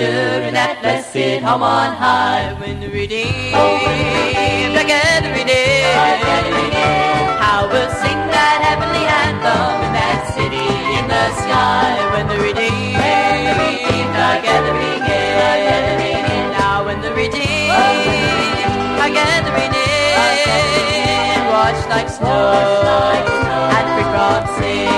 rapture in that blessed home on high when the redeemed are gathering in. How we'll sing that heavenly anthem in that city in the sky when the redeemed are gathering in. Now when the redeemed are gathering in, washed like snow. And free from sin.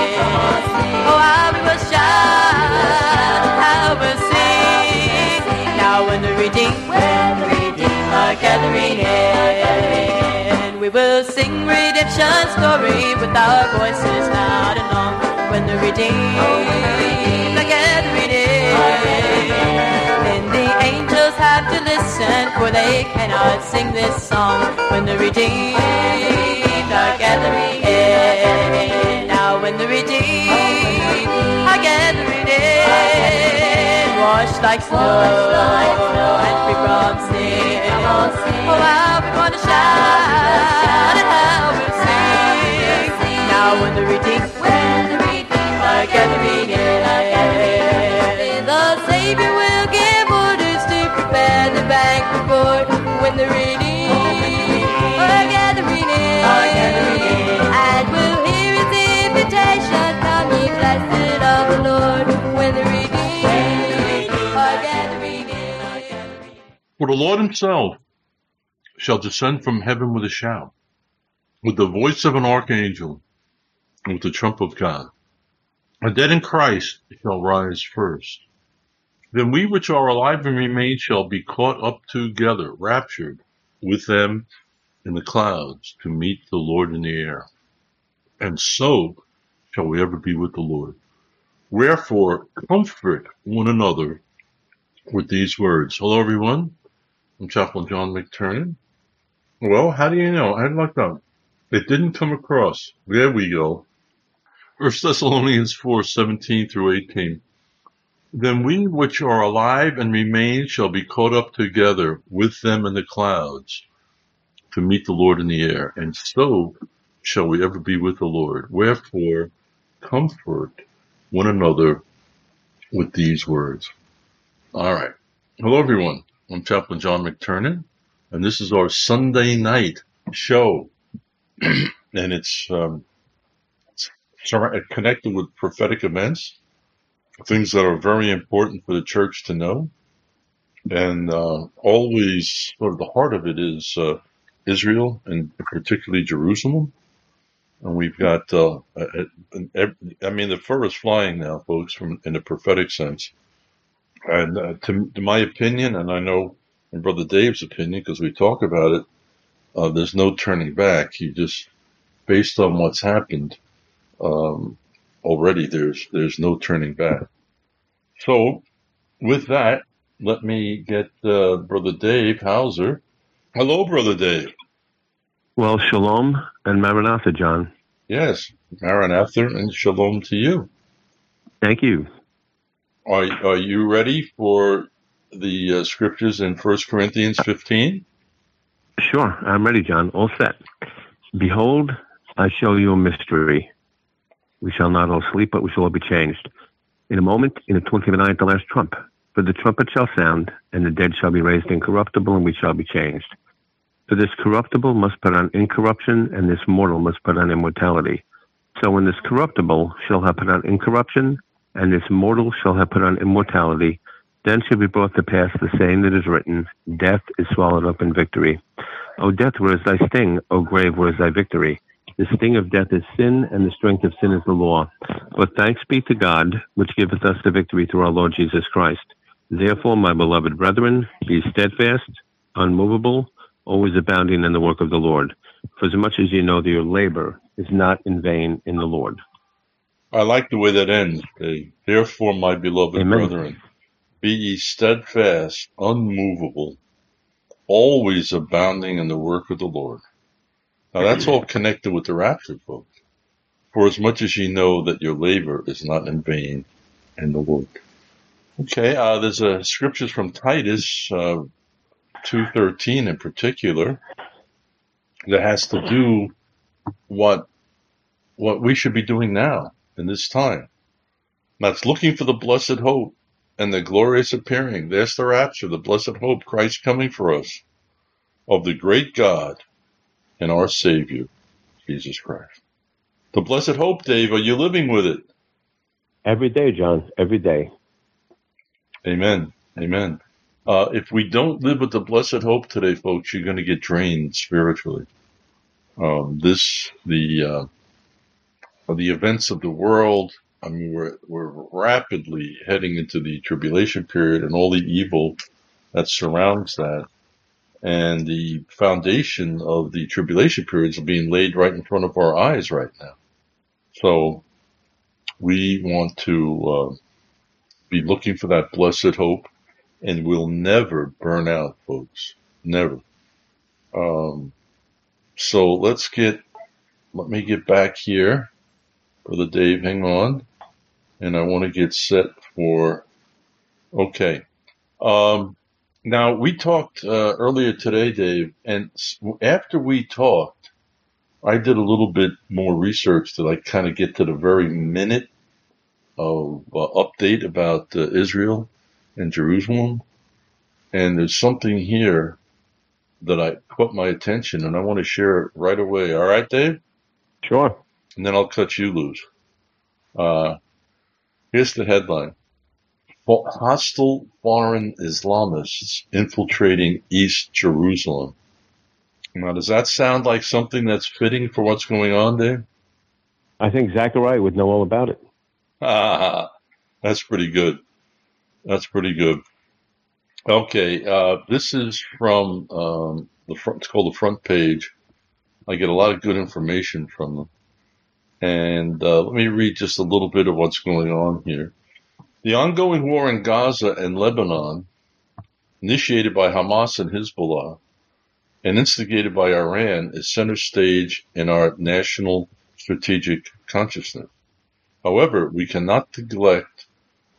When the redeemed, when the redeemed are gathering in, we will sing redemption's story with our voices loud and long. When the redeemed are gathering in, then the angels have to listen, for they cannot sing this song. When the redeemed are gathering in, now when the redeemed washed like snow. And free from sin. Oh, how we want to shout and how we sing. Now when the redeemed, when the redeemed are gathering in, the Savior will give orders to prepare the banquet board when the redeemed are gathering in, and we'll hear His invitation, "Come ye blessed of the Lord," when the redeemed For the Lord himself shall descend from heaven with a shout, with the voice of an archangel, and with the trump of God. The dead in Christ shall rise first. Then we which are alive and remain shall be caught up together, raptured with them in the clouds to meet the Lord in the air. And so shall we ever be with the Lord. Wherefore, comfort one another with these words. Hello, everyone. Chaplain John McTernan. Well, how do you know? I looked up. It didn't come across. There we go. First Thessalonians 4, 17 through 18. Then we which are alive and remain shall be caught up together with them in the clouds to meet the Lord in the air. And so shall we ever be with the Lord. Wherefore, comfort one another with these words. All right. Hello, everyone. I'm Chaplain John McTernan, and this is our Sunday night show. and it's, um, it's sur- connected with prophetic events, things that are very important for the church to know. And uh, always, sort of the heart of it is uh, Israel and particularly Jerusalem. And we've got, uh, I mean, the fur is flying now, folks, from in a prophetic sense. And uh, to, to my opinion, and I know in Brother Dave's opinion, because we talk about it, uh, there's no turning back. You just, based on what's happened um, already, there's there's no turning back. So, with that, let me get uh, Brother Dave Hauser. Hello, Brother Dave. Well, shalom and maranatha, John. Yes, Maranatha and Shalom to you. Thank you. Are are you ready for the uh, scriptures in First Corinthians 15? Sure, I'm ready, John. All set. Behold, I show you a mystery. We shall not all sleep, but we shall all be changed. In a moment, in the twinkling of an eye, at the last trump. For the trumpet shall sound, and the dead shall be raised incorruptible, and we shall be changed. For this corruptible must put on incorruption, and this mortal must put on immortality. So when this corruptible shall have put on incorruption, and this mortal shall have put on immortality, then shall be brought to pass the saying that is written, Death is swallowed up in victory. O death, where is thy sting? O grave, where is thy victory? The sting of death is sin, and the strength of sin is the law. But thanks be to God, which giveth us the victory through our Lord Jesus Christ. Therefore, my beloved brethren, be steadfast, unmovable, always abounding in the work of the Lord. For as much as you know that your labor is not in vain in the Lord. I like the way that ends. Dave. Therefore, my beloved Amen. brethren, be ye steadfast, unmovable, always abounding in the work of the Lord. Now that's all connected with the rapture, folks. For as much as ye know that your labor is not in vain in the Lord. Okay, uh, there's a scriptures from Titus uh, two thirteen in particular that has to do what what we should be doing now in this time. That's looking for the blessed hope and the glorious appearing. There's the rapture, the blessed hope, Christ coming for us, of the great God and our Savior, Jesus Christ. The blessed hope, Dave, are you living with it? Every day, John, every day. Amen. Amen. Uh, if we don't live with the blessed hope today, folks, you're going to get drained spiritually. Um, this, the, uh, the events of the world, I mean, we're, we're rapidly heading into the tribulation period and all the evil that surrounds that. And the foundation of the tribulation periods are being laid right in front of our eyes right now. So we want to uh, be looking for that blessed hope and we'll never burn out, folks. Never. Um, so let's get, let me get back here. Brother Dave, hang on and I want to get set for, okay. Um, now we talked uh, earlier today, Dave, and after we talked, I did a little bit more research to like kind of get to the very minute of uh, update about uh, Israel and Jerusalem. And there's something here that I caught my attention and I want to share it right away. All right, Dave? Sure. And then I'll cut you loose. Uh, Here's the headline. Hostile foreign Islamists infiltrating East Jerusalem. Now, does that sound like something that's fitting for what's going on there? I think Zechariah would know all about it. Ah, that's pretty good. That's pretty good. Okay, uh, this is from um, the front. It's called the front page. I get a lot of good information from them. And uh, let me read just a little bit of what's going on here. The ongoing war in Gaza and Lebanon, initiated by Hamas and Hezbollah, and instigated by Iran, is center stage in our national strategic consciousness. However, we cannot neglect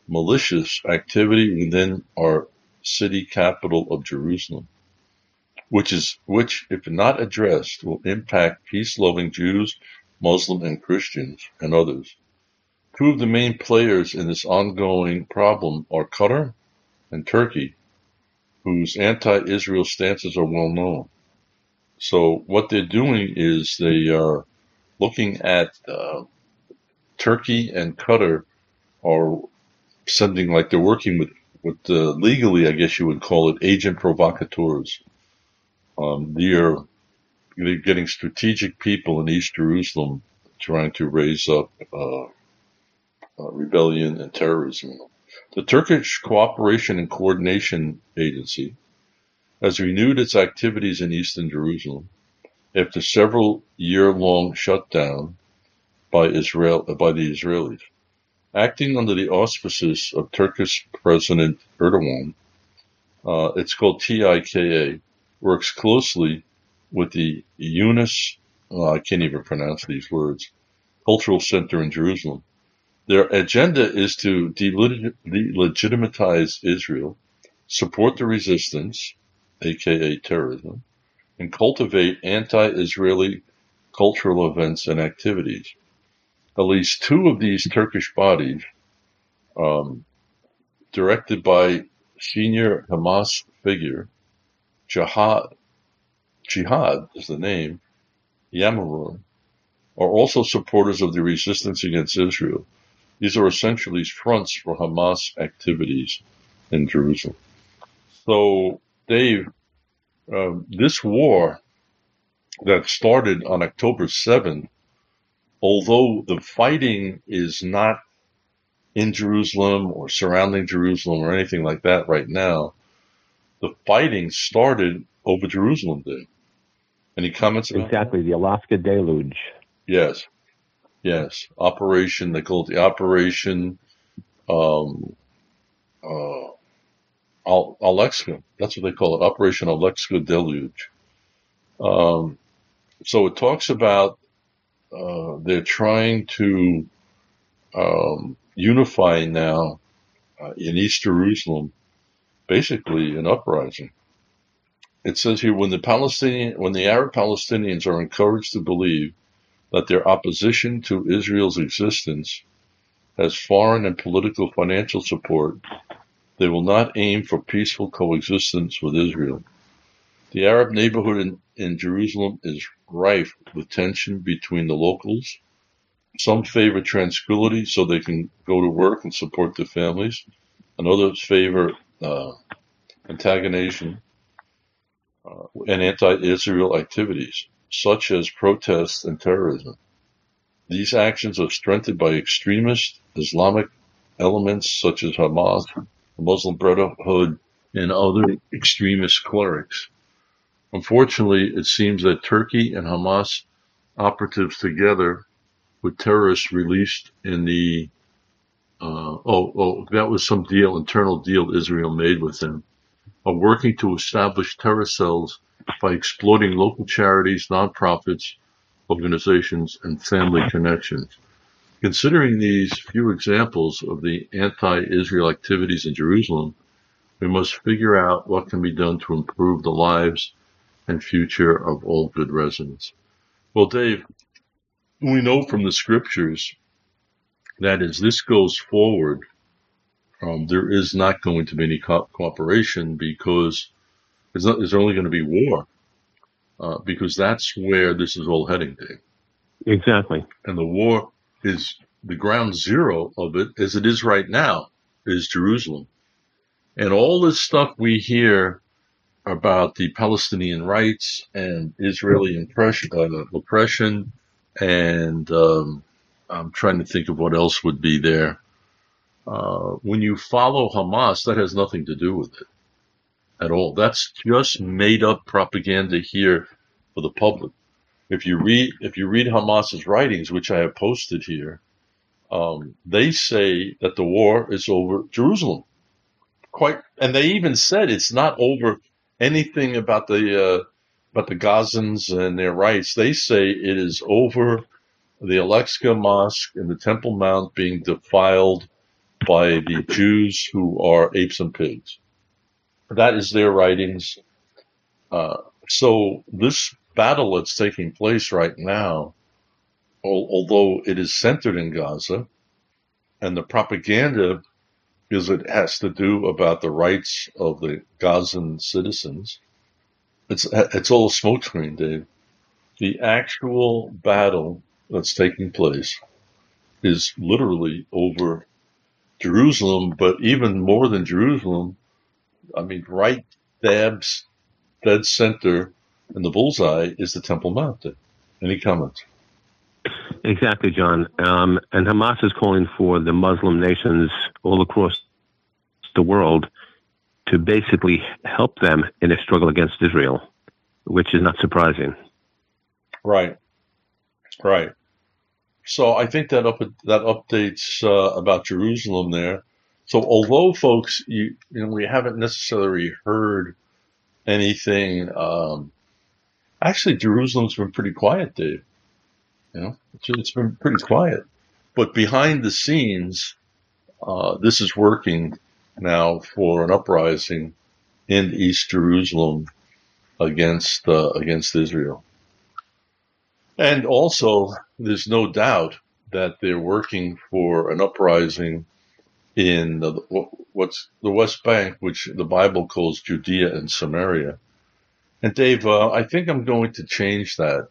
malicious activity within our city capital of Jerusalem, which is which, if not addressed, will impact peace-loving Jews Muslim and Christians, and others. Two of the main players in this ongoing problem are Qatar and Turkey, whose anti-Israel stances are well known. So what they're doing is they are looking at uh, Turkey and Qatar are sending like they're working with with uh, legally, I guess you would call it, agent provocateurs. Um, they're getting strategic people in East Jerusalem trying to raise up uh, uh, rebellion and terrorism. The Turkish Cooperation and Coordination Agency has renewed its activities in eastern Jerusalem after several year-long shutdown by Israel by the Israelis. Acting under the auspices of Turkish President Erdogan, uh, it's called TIKA, works closely with the Yunus, I can't even pronounce these words, Cultural Center in Jerusalem. Their agenda is to delegitimize Israel, support the resistance, aka terrorism, and cultivate anti-Israeli cultural events and activities. At least two of these Turkish bodies, um, directed by senior Hamas figure Jihad Jihad is the name, Yamarur, are also supporters of the resistance against Israel. These are essentially fronts for Hamas activities in Jerusalem. So, Dave, uh, this war that started on October 7th, although the fighting is not in Jerusalem or surrounding Jerusalem or anything like that right now, the fighting started over Jerusalem Day. Any comments? exactly the Al-Aqsa deluge. Yes, yes. Operation. They call it the Operation um, uh, Al-Aqsa. That's what they call it. Operation Al-Aqsa deluge. Um, so it talks about uh, they're trying to um, unify now uh, in East Jerusalem, basically an uprising. It says here, when the Palestinian, when the Arab Palestinians are encouraged to believe that their opposition to Israel's existence has foreign and political financial support, They will not aim for peaceful coexistence with Israel. The Arab neighborhood in, in Jerusalem is rife with tension between the locals. Some favor tranquility so they can go to work and support their families, and others favor uh, antagonization uh, and anti-Israel activities, such as protests and terrorism. These actions are strengthened by extremist Islamic elements such as Hamas, the Muslim Brotherhood, and other extremist clerics. Unfortunately, it seems that Turkey and Hamas operatives together with terrorists released in the uh, oh, oh, that was some deal, internal deal Israel made with them, are working to establish terror cells by exploiting local charities, nonprofits, organizations, and family connections. Considering these few examples of the anti-Israel activities in Jerusalem, we must figure out what can be done to improve the lives and future of all good residents. Well, Dave, we know from the scriptures that as this goes forward, um, there is not going to be any co- cooperation because there's, not, there's only going to be war. Uh, because that's where this is all heading, to. Exactly. And the war is the ground zero of it, as it is right now, is Jerusalem. And all this stuff we hear about the Palestinian rights and Israeli oppression, uh, oppression and um, I'm trying to think of what else would be there. Uh, when you follow Hamas, that has nothing to do with it at all. That's just made up propaganda here for the public. If you read if you read Hamas's writings, which I have posted here, um, they say that the war is over Jerusalem. Quite, and they even said it's not over anything about the uh, about the Gazans and their rights. They say it is over the Al-Aqsa Mosque and the Temple Mount being defiled by the Jews who are apes and pigs. That is their writings. Uh, so this battle that's taking place right now, although it is centered in Gaza, and the propaganda is it has to do about the rights of the Gazan citizens. It's it's all a smokescreen, Dave. The actual battle that's taking place is literally over Jerusalem, but even more than Jerusalem, I mean, right dabs dead center in the bullseye is the Temple Mount. Any comments? Exactly, John. Um, and Hamas is calling for the Muslim nations all across the world to basically help them in a struggle against Israel, which is not surprising. Right. Right. So I think that up that updates uh, about Jerusalem there. So although folks, you, you know, we haven't necessarily heard anything. Um, actually, Jerusalem's been pretty quiet, Dave. You know, it's, it's been pretty quiet. But behind the scenes, uh, this is working now for an uprising in East Jerusalem against uh, against Israel. And also, there's no doubt that they're working for an uprising in the, what's the West Bank, which the Bible calls Judea and Samaria. And Dave, uh, I think I'm going to change that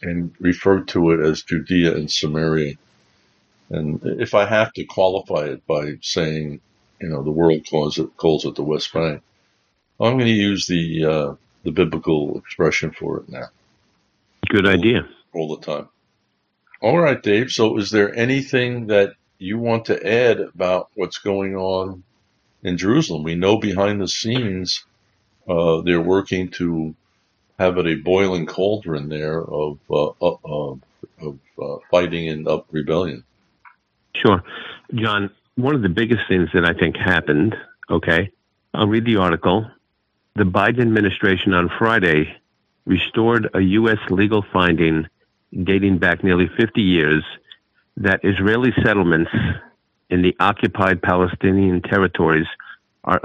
and refer to it as Judea and Samaria. And if I have to qualify it by saying, you know, the world calls it, calls it the West Bank, I'm going to use the, uh, the biblical expression for it now. Good idea. All the time. All right, Dave. So is there anything that you want to add about what's going on in Jerusalem? We know behind the scenes, uh, they're working to have it a boiling cauldron there of, uh, uh, of uh, fighting and up rebellion. Sure. John, one of the biggest things that I think happened, okay, I'll read the article. The Biden administration on Friday restored a U.S. legal finding dating back nearly 50 years that Israeli settlements in the occupied Palestinian territories are,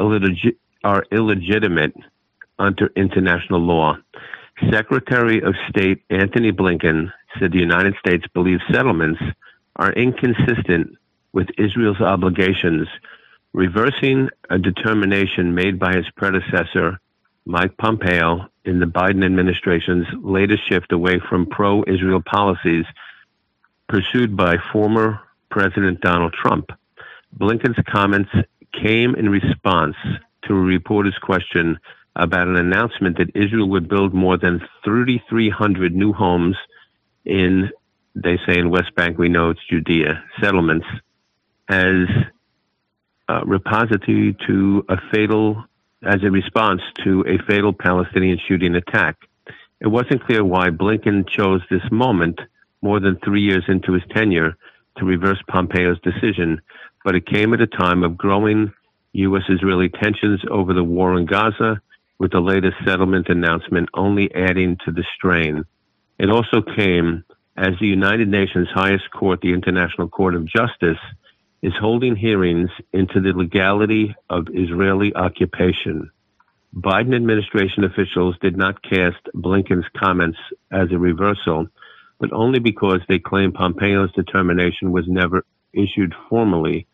are illegitimate under international law. Secretary of State Anthony Blinken said the United States believes settlements are inconsistent with Israel's obligations reversing a determination made by his predecessor, Mike Pompeo, in the Biden administration's latest shift away from pro Israel policies pursued by former President Donald Trump. Blinken's comments came in response to a reporter's question about an announcement that Israel would build more than 3,300 new homes in, they say in West Bank, we know it's Judea, settlements, as a repository to a fatal, as a response to a fatal Palestinian shooting attack. It wasn't clear why Blinken chose this moment, more than three years into his tenure, to reverse Pompeo's decision, but it came at a time of growing U.S. Israeli tensions over the war in Gaza, with the latest settlement announcement only adding to the strain. It also came as the United Nations highest court, the International Court of Justice, is holding hearings into the legality of Israeli occupation. Biden administration officials did not cast Blinken's comments as a reversal, but only because they claim Pompeo's determination was never issued formally.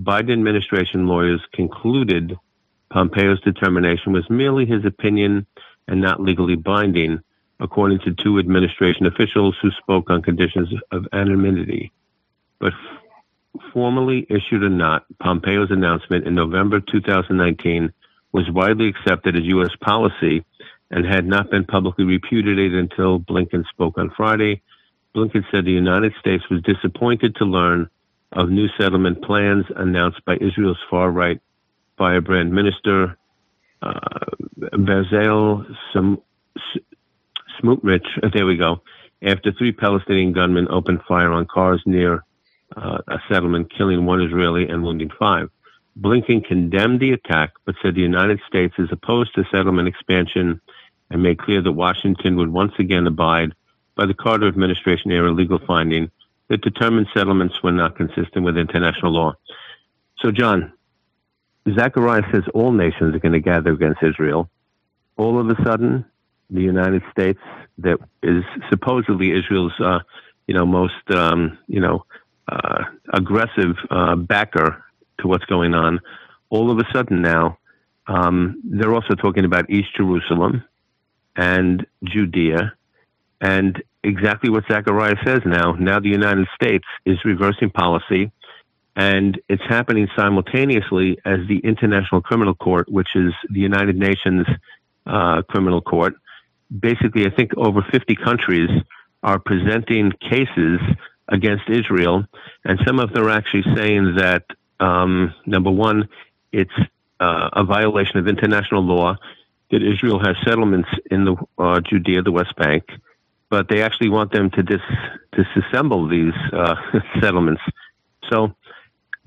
Biden administration lawyers concluded Pompeo's determination was merely his opinion and not legally binding, according to two administration officials who spoke on conditions of anonymity. But formally issued or not, Pompeo's announcement in November 2019 was widely accepted as U.S. policy and had not been publicly repudiated until Blinken spoke on Friday. Blinken said the United States was disappointed to learn of new settlement plans announced by Israel's far right firebrand minister, uh, Bezalel Smotrich. There we go. After three Palestinian gunmen opened fire on cars near uh, a settlement, killing one Israeli and wounding five. Blinken condemned the attack, but said the United States is opposed to settlement expansion and made clear that Washington would once again abide by the Carter administration era legal finding that determined settlements were not consistent with international law. So, John, Zechariah says all nations are going to gather against Israel. All of a sudden, the United States, that is supposedly Israel's, uh, you know, most, um, you know, uh, aggressive uh, backer to what's going on, all of a sudden now um, they're also talking about East Jerusalem and Judea, and exactly what Zechariah says now. Now the United States is reversing policy, and it's happening simultaneously as the International Criminal Court, which is the United Nations uh, Criminal Court. Basically, I think over 50 countries are presenting cases against Israel, and some of them are actually saying that um, number one, it's uh, a violation of international law that Israel has settlements in the uh, Judea, the West Bank, but they actually want them to dis- disassemble these uh, settlements. So,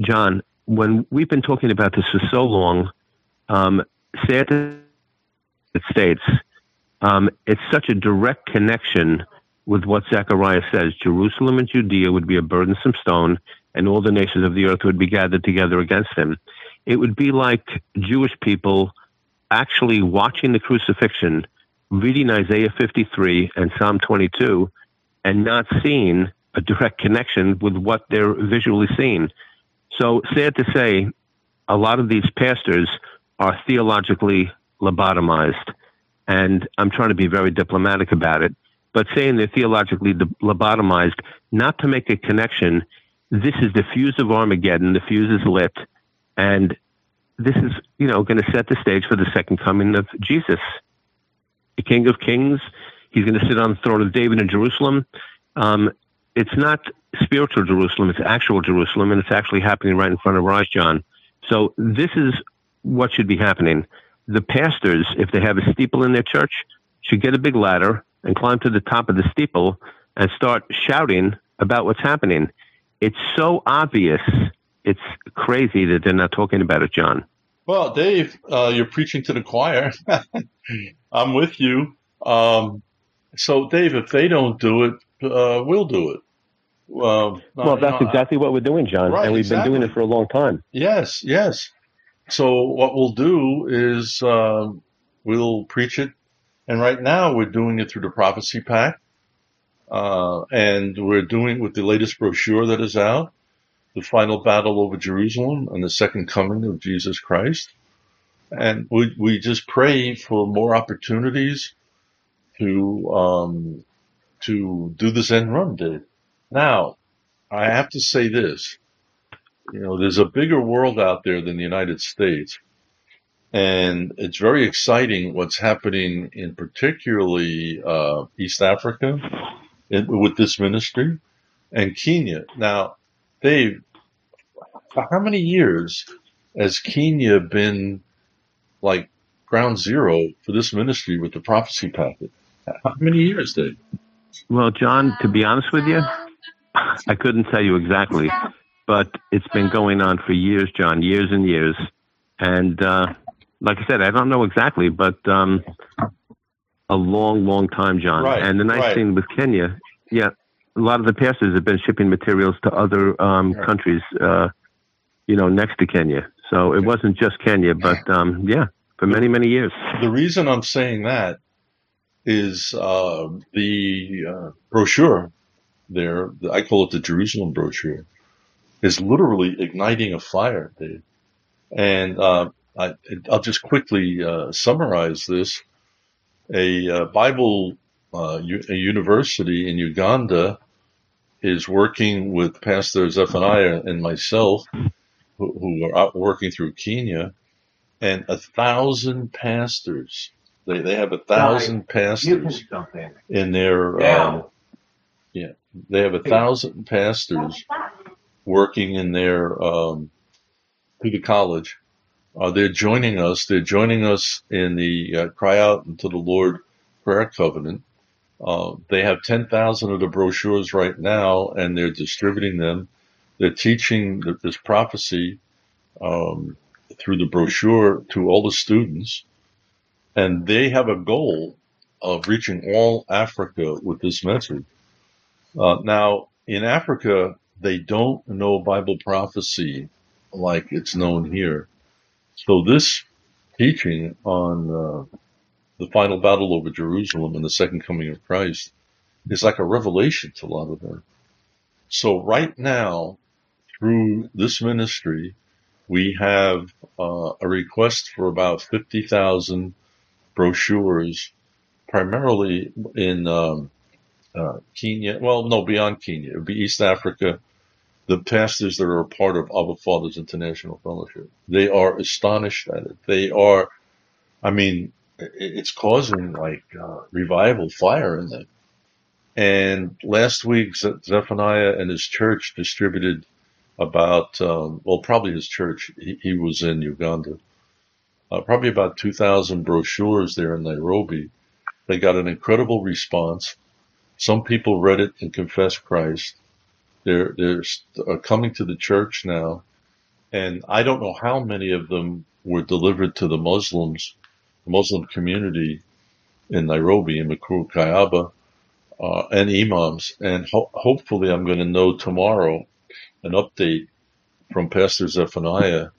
John, when we've been talking about this for so long, um, sad to States, um, it's such a direct connection with what Zechariah says Jerusalem and Judea would be a burdensome stone, and all the nations of the earth would be gathered together against him. It would be like Jewish people actually watching the crucifixion, reading Isaiah 53 and Psalm 22, and not seeing a direct connection with what they're visually seeing. So, sad to say, a lot of these pastors are theologically lobotomized. And I'm trying to be very diplomatic about it but saying they're theologically lobotomized, not to make a connection. This is the fuse of Armageddon. The fuse is lit, and this is, you know, going to set the stage for the second coming of Jesus, the King of Kings. He's going to sit on the throne of David in Jerusalem. Um, it's not spiritual Jerusalem; it's actual Jerusalem, and it's actually happening right in front of eyes, John. So this is what should be happening. The pastors, if they have a steeple in their church, should get a big ladder and climb to the top of the steeple and start shouting about what's happening. It's so obvious. It's crazy that they're not talking about it, John. Well, Dave, uh, you're preaching to the choir. I'm with you. Um, so, Dave, if they don't do it, uh, we'll do it. Uh, well, that's know, exactly what we're doing, John, right, and we've exactly. been doing it for a long time. Yes, yes. So, what we'll do is uh, we'll preach it and right now we're doing it through the Prophecy Pack. Uh, and we're doing it with the latest brochure that is out. the final battle over Jerusalem and the second coming of Jesus Christ. And we, we just pray for more opportunities to, um, to do this end run, Dave. Now, I have to say this. You know, there's a bigger world out there than the United States. And it's very exciting what's happening in particularly uh, East Africa in, with this ministry and Kenya. Now, Dave, how many years has Kenya been like ground zero for this ministry with the prophecy packet? How many years, Dave? Well, John, to be honest with you, I couldn't tell you exactly, but it's been going on for years, John, years and years. And uh, like I said, I don't know exactly, but um, a long, long time, John. Right, and the nice right. thing with Kenya, yeah, a lot of the pastors have been shipping materials to other um, Right. countries, uh, you know, next to Kenya. So it wasn't just Kenya, but um, yeah, for many, many years. The reason I'm saying that is uh, the uh, brochure there, I call it the Jerusalem brochure, is literally igniting a fire, Dave. And uh, I, I'll just quickly uh, summarize this. A uh, Bible uh, u- a university in Uganda is working with Pastor Zephaniah and myself, who, who are out working through Kenya, and a thousand pastors. They they have a thousand pastors in their um, yeah. They have a thousand pastors working in their um, through the college. Uh, they're joining us. They're joining us in the uh, Cry Out unto the Lord prayer covenant. Uh, they have 10,000 of the brochures right now and they're distributing them. They're teaching th- this prophecy um, through the brochure to all the students. And they have a goal of reaching all Africa with this message. Uh, now, in Africa, they don't know Bible prophecy like it's known here. So this teaching on uh, the final battle over Jerusalem and the second coming of Christ is like a revelation to a lot of them. So right now, through this ministry, we have uh, a request for about 50,000 brochures, primarily in um, uh, Kenya. Well, no, beyond Kenya. It would be East Africa. The pastors that are a part of Abba Fathers International Fellowship, they are astonished at it. They are, I mean, it's causing like uh, revival fire in them. And last week, Ze- Zephaniah and his church distributed about, um, well, probably his church. He, he was in Uganda. Uh, probably about 2,000 brochures there in Nairobi. They got an incredible response. Some people read it and confessed Christ. They're they're uh, coming to the church now, and I don't know how many of them were delivered to the Muslims, the Muslim community in Nairobi in Mukuru Kayaba, uh, and imams. And ho- hopefully, I'm going to know tomorrow an update from Pastor Zephaniah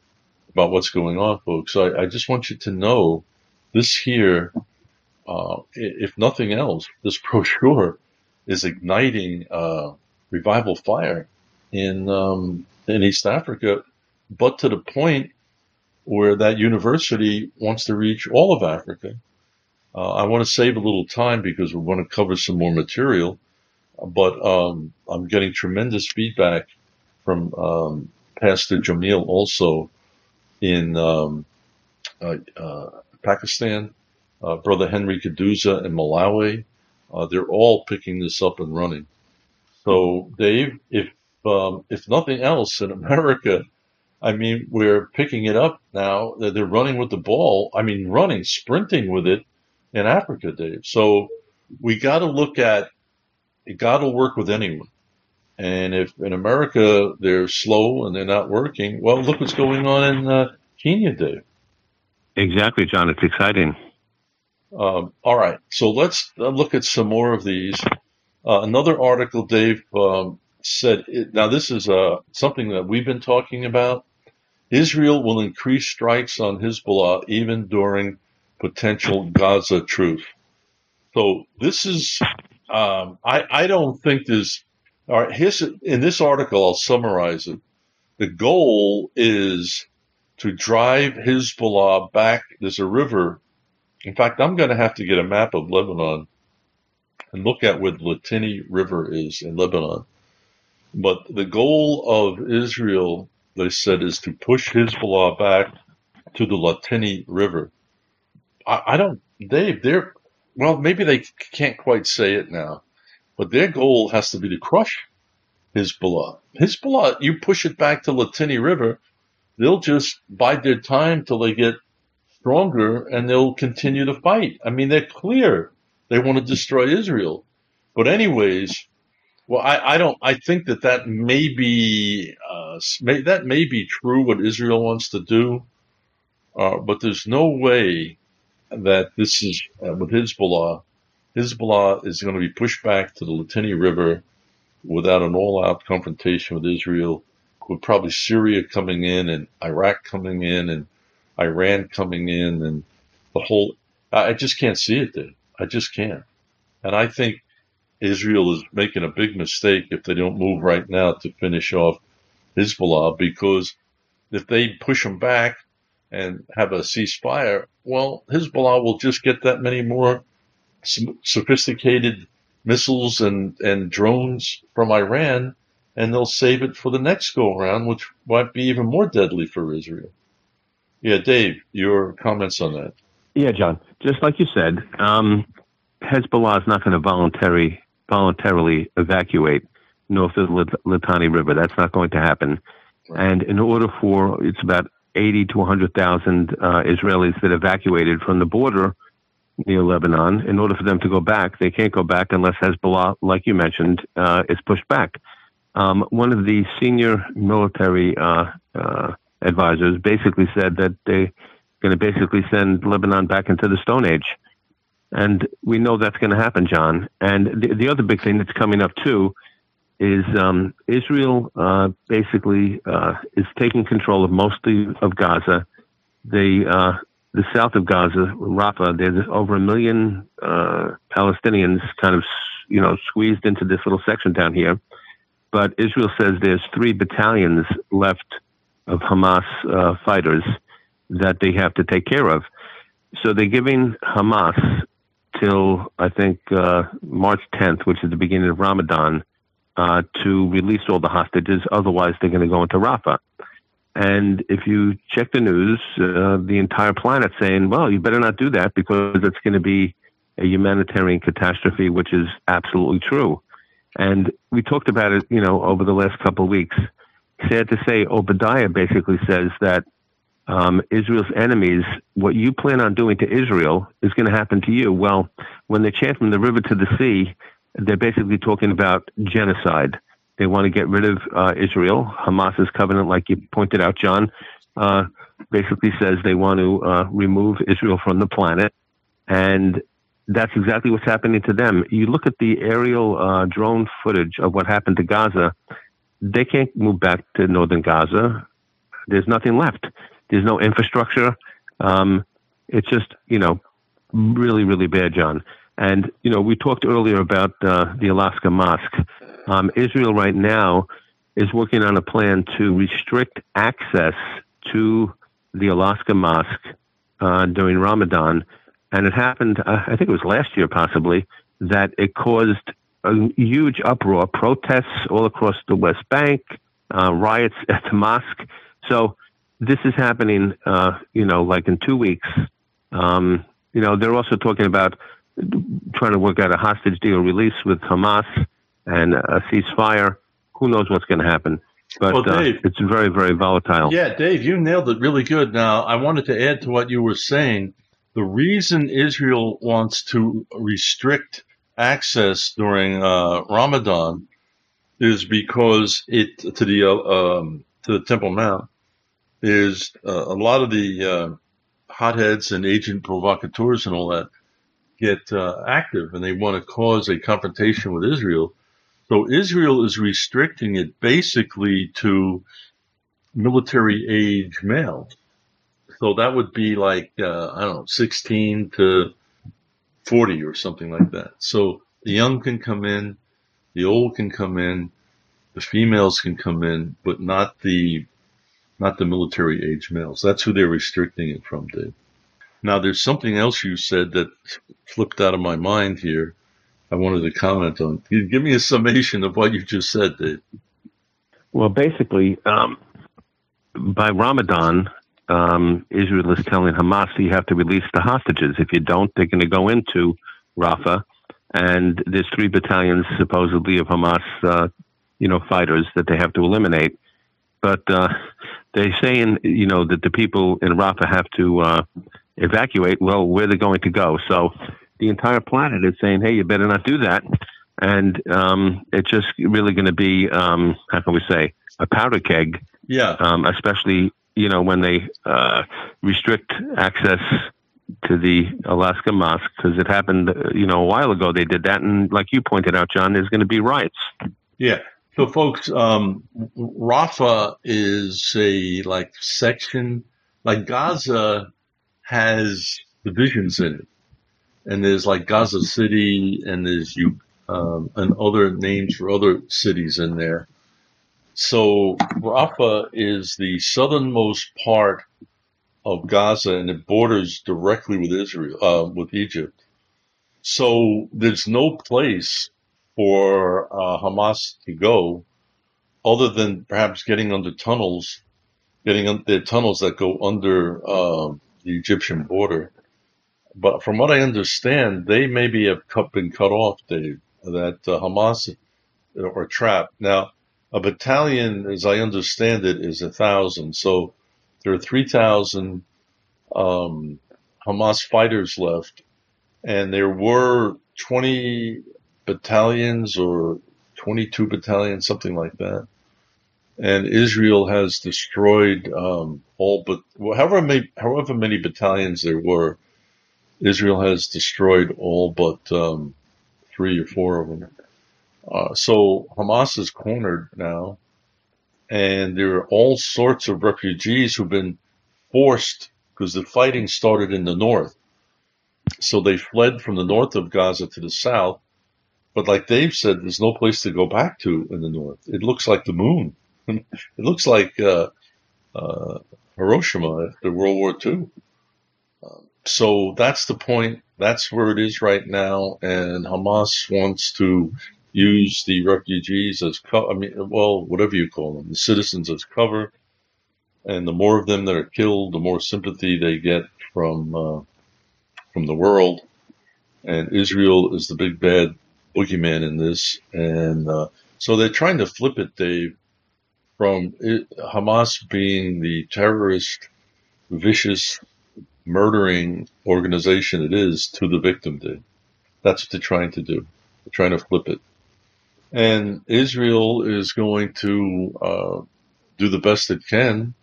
about what's going on, folks. So I, I just want you to know this here, uh, if nothing else, this brochure is igniting uh, revival fire in um, in East Africa, but to the point where that university wants to reach all of Africa. Uh, I want to save a little time because we want to cover some more material, but um, I'm getting tremendous feedback from um, Pastor Jamil also in um, uh, uh, Pakistan, uh, Brother Henry Kaduza in Malawi. Uh, they're all picking this up and running. So, Dave, if um, if nothing else in America, I mean, we're picking it up now. They're they're running with the ball. I mean, running, sprinting with it in Africa, Dave. So we got to look at it. Got to work with anyone. And if in America they're slow and they're not working, well, look what's going on in uh, Kenya, Dave. Exactly, John. It's exciting. Um, all right, so let's uh, look at some more of these. Uh, another article, Dave um, said. It, now, this is uh, something that we've been talking about. Israel will increase strikes on Hezbollah even during potential Gaza truce. So this is. Um, I I don't think there's. All right, his, in this article, I'll summarize it. the goal is to drive Hezbollah back. There's a river. In fact, I'm going to have to get a map of Lebanon and look at where the Litani River is in Lebanon. But the goal of Israel, they said, is to push Hezbollah back to the Litani River. I, I don't, Dave, they're, well, maybe they can't quite say it now, but their goal has to be to crush Hezbollah. Hezbollah, you push it back to Litani River, they'll just bide their time till they get stronger and they'll continue to fight. I mean, they're clear. They want to destroy Israel. But anyways, well, I, I don't, I think that that may be, uh, may, that may be true what Israel wants to do. Uh, but there's no way that this is, uh, with Hezbollah, Hezbollah is going to be pushed back to the Litani River without an all-out confrontation with Israel, with probably Syria coming in and Iraq coming in and Iran coming in and the whole, I just can't see it there. I just can't. And I think Israel is making a big mistake if they don't move right now to finish off Hezbollah because if they push them back and have a ceasefire, well, Hezbollah will just get that many more sophisticated missiles and, and drones from Iran, and they'll save it for the next go around, which might be even more deadly for Israel. Yeah, Dave, your comments on that. Yeah, John. Just like you said, um, Hezbollah is not going to voluntarily voluntarily evacuate north of the Litani River. That's not going to happen. Right. And in order for it's about eighty to one hundred thousand uh, Israelis that evacuated from the border near Lebanon. In order for them to go back, they can't go back unless Hezbollah, like you mentioned, uh, is pushed back. Um, one of the senior military uh, uh, advisors basically said that they're going to basically send Lebanon back into the Stone Age. And we know that's going to happen, John. And the, the, other big thing that's coming up too is um, Israel uh, basically uh, is taking control of most of Gaza. They uh, the south of Gaza, Rafah, there's over a million uh, Palestinians kind of, you know, squeezed into this little section down here. But Israel says there's three battalions left of Hamas uh, fighters that they have to take care of. So they're giving Hamas till I think uh, March 10th, which is the beginning of Ramadan, uh, to release all the hostages. Otherwise, they're going to go into Rafah. And if you check the news, uh, the entire planet saying, well, you better not do that because it's going to be a humanitarian catastrophe, which is absolutely true. And we talked about it, you know, over the last couple of weeks. Sad to say, Obadiah basically says that um, Israel's enemies, what you plan on doing to Israel is going to happen to you. Well, when they chant from the river to the sea, they're basically talking about genocide. They want to get rid of uh, Israel. Hamas's covenant, like you pointed out, John, uh, basically says they want to uh, remove Israel from the planet. And that's exactly what's happening to them. You look at the aerial uh, drone footage of what happened to Gaza, they can't move back to northern Gaza. There's nothing left. There's no infrastructure. Um, it's just, you know, really, really bad, John. And, you know, we talked earlier about uh, the Al-Aqsa Mosque. Um, Israel right now is working on a plan to restrict access to the Al-Aqsa Mosque uh, during Ramadan. And it happened, uh, I think it was last year possibly, that it caused a huge uproar, protests all across the West Bank, uh, riots at the mosque. So this is happening, uh, you know, like in two weeks. Um, you know, they're also talking about trying to work out a hostage deal release with Hamas and a ceasefire. Who knows what's going to happen? But well, uh, Dave, uh, it's very, very volatile. Yeah, Dave, you nailed it really good. Now, I wanted to add to what you were saying. The reason Israel wants to restrict access during uh, Ramadan is because it to the uh, um, to the Temple Mount is uh, a lot of the uh, hotheads and agent provocateurs and all that get active, and they want to cause a confrontation with Israel so Israel is restricting it basically to military age males. So that would be like, uh, I don't know, 16 to 40 or something like that. So the young can come in, the old can come in, the females can come in, but not the not the military age males. That's who they're restricting it from, Dave. Now, there's something else you said that flipped out of my mind here. I wanted to comment on. Give me a summation of what you just said, Dave? Well, basically, um, by Ramadan, um, Israel is telling Hamas you have to release the hostages. If you don't, they're going to go into Rafah, and there's three battalions supposedly of Hamas, uh, you know, fighters that they have to eliminate. But uh, they're saying, you know, that the people in Rafah have to uh, evacuate. Well, where they're going to go? So the entire planet is saying, hey, you better not do that. And um, it's just really going to be, um, how can we say, a powder keg. Yeah. Um, especially, you know, when they uh, restrict access to the Al-Aqsa mosque, because it happened, you know, a while ago they did that. And like you pointed out, John, there's going to be riots. Yeah. So, folks, um, Rafah is a like section, like Gaza has divisions in it, and there's like Gaza City, and there's you um, and other names for other cities in there. So Rafah is the southernmost part of Gaza, and it borders directly with Israel, uh, with Egypt. So there's no place for uh, Hamas to go other than perhaps getting under tunnels, getting under the tunnels that go under uh, the Egyptian border. But from what I understand, they maybe have cut, been cut off, Dave, that uh, Hamas are trapped. Now, a battalion, as I understand it, is a thousand. So there are 3,000 um, Hamas fighters left. And there were 20 battalions or 22 battalions, something like that. And Israel has destroyed um, all but however many, however many battalions there were. Israel has destroyed all but um, three or four of them. Uh, so Hamas is cornered now, and there are all sorts of refugees who've been forced because the fighting started in the north. So they fled from the north of Gaza to the south, but like Dave said, there's no place to go back to in the north. It looks like the moon. it looks like uh, uh, Hiroshima after World War II. Um, so that's the point. That's where it is right now, and Hamas wants to use the refugees as co- I mean, well, whatever you call them, the citizens as cover. And the more of them that are killed, the more sympathy they get from uh, from the world. And Israel is the big bad boogeyman in this, and uh, so they're trying to flip it, Dave, from it, Hamas being the terrorist, vicious, murdering organization it is to the victim, Dave. That's what they're trying to do. They're trying to flip it. And Israel is going to uh, do the best it can,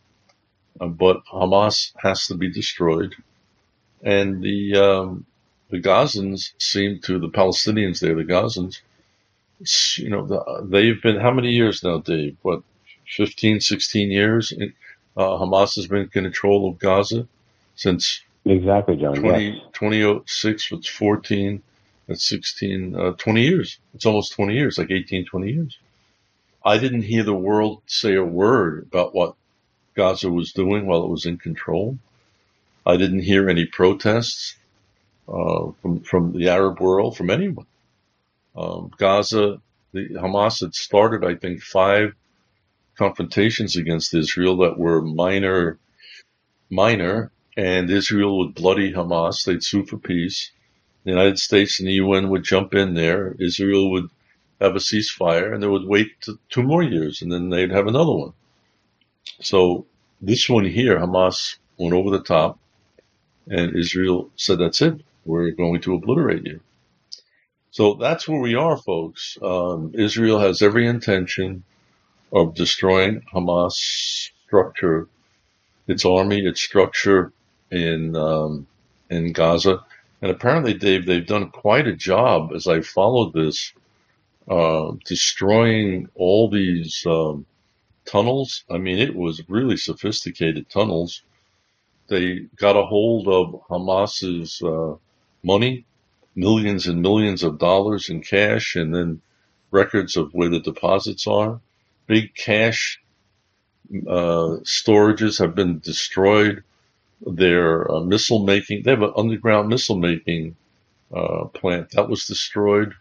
uh, but Hamas has to be destroyed. And the um, the Gazans seem to the Palestinians there, the Gazans, you know, the, they've been how many years now, Dave? What 15, 16 years. Uh, Hamas has been in control of Gaza since exactly, John. 20, yes. 2006, it's 14, that's 16, uh, 20 years. It's almost 20 years, like 18, 20 years. I didn't hear the world say a word about what Gaza was doing while it was in control. I didn't hear any protests uh, from from the Arab world, from anyone. Um, Gaza, the Hamas had started, I think, five confrontations against Israel that were minor, minor, and Israel would bloody Hamas. They'd sue for peace. The United States and the UN would jump in there. Israel would have a ceasefire, and they would wait two more years, and then they'd have another one. So this one here, Hamas went over the top, and Israel said, "That's it. We're going to obliterate you." So that's where we are, folks. Um, Israel has every intention of destroying Hamas structure, its army, its structure in um, in Gaza. And apparently, Dave, they've done quite a job as I followed this, uh, destroying all these um, tunnels. I mean, it was really sophisticated tunnels. They got a hold of Hamas's uh, money, millions and millions of dollars in cash, and then records of where the deposits are big cash uh, storages have been destroyed. Their uh, missile making, they have an underground missile making uh, plant that was destroyed.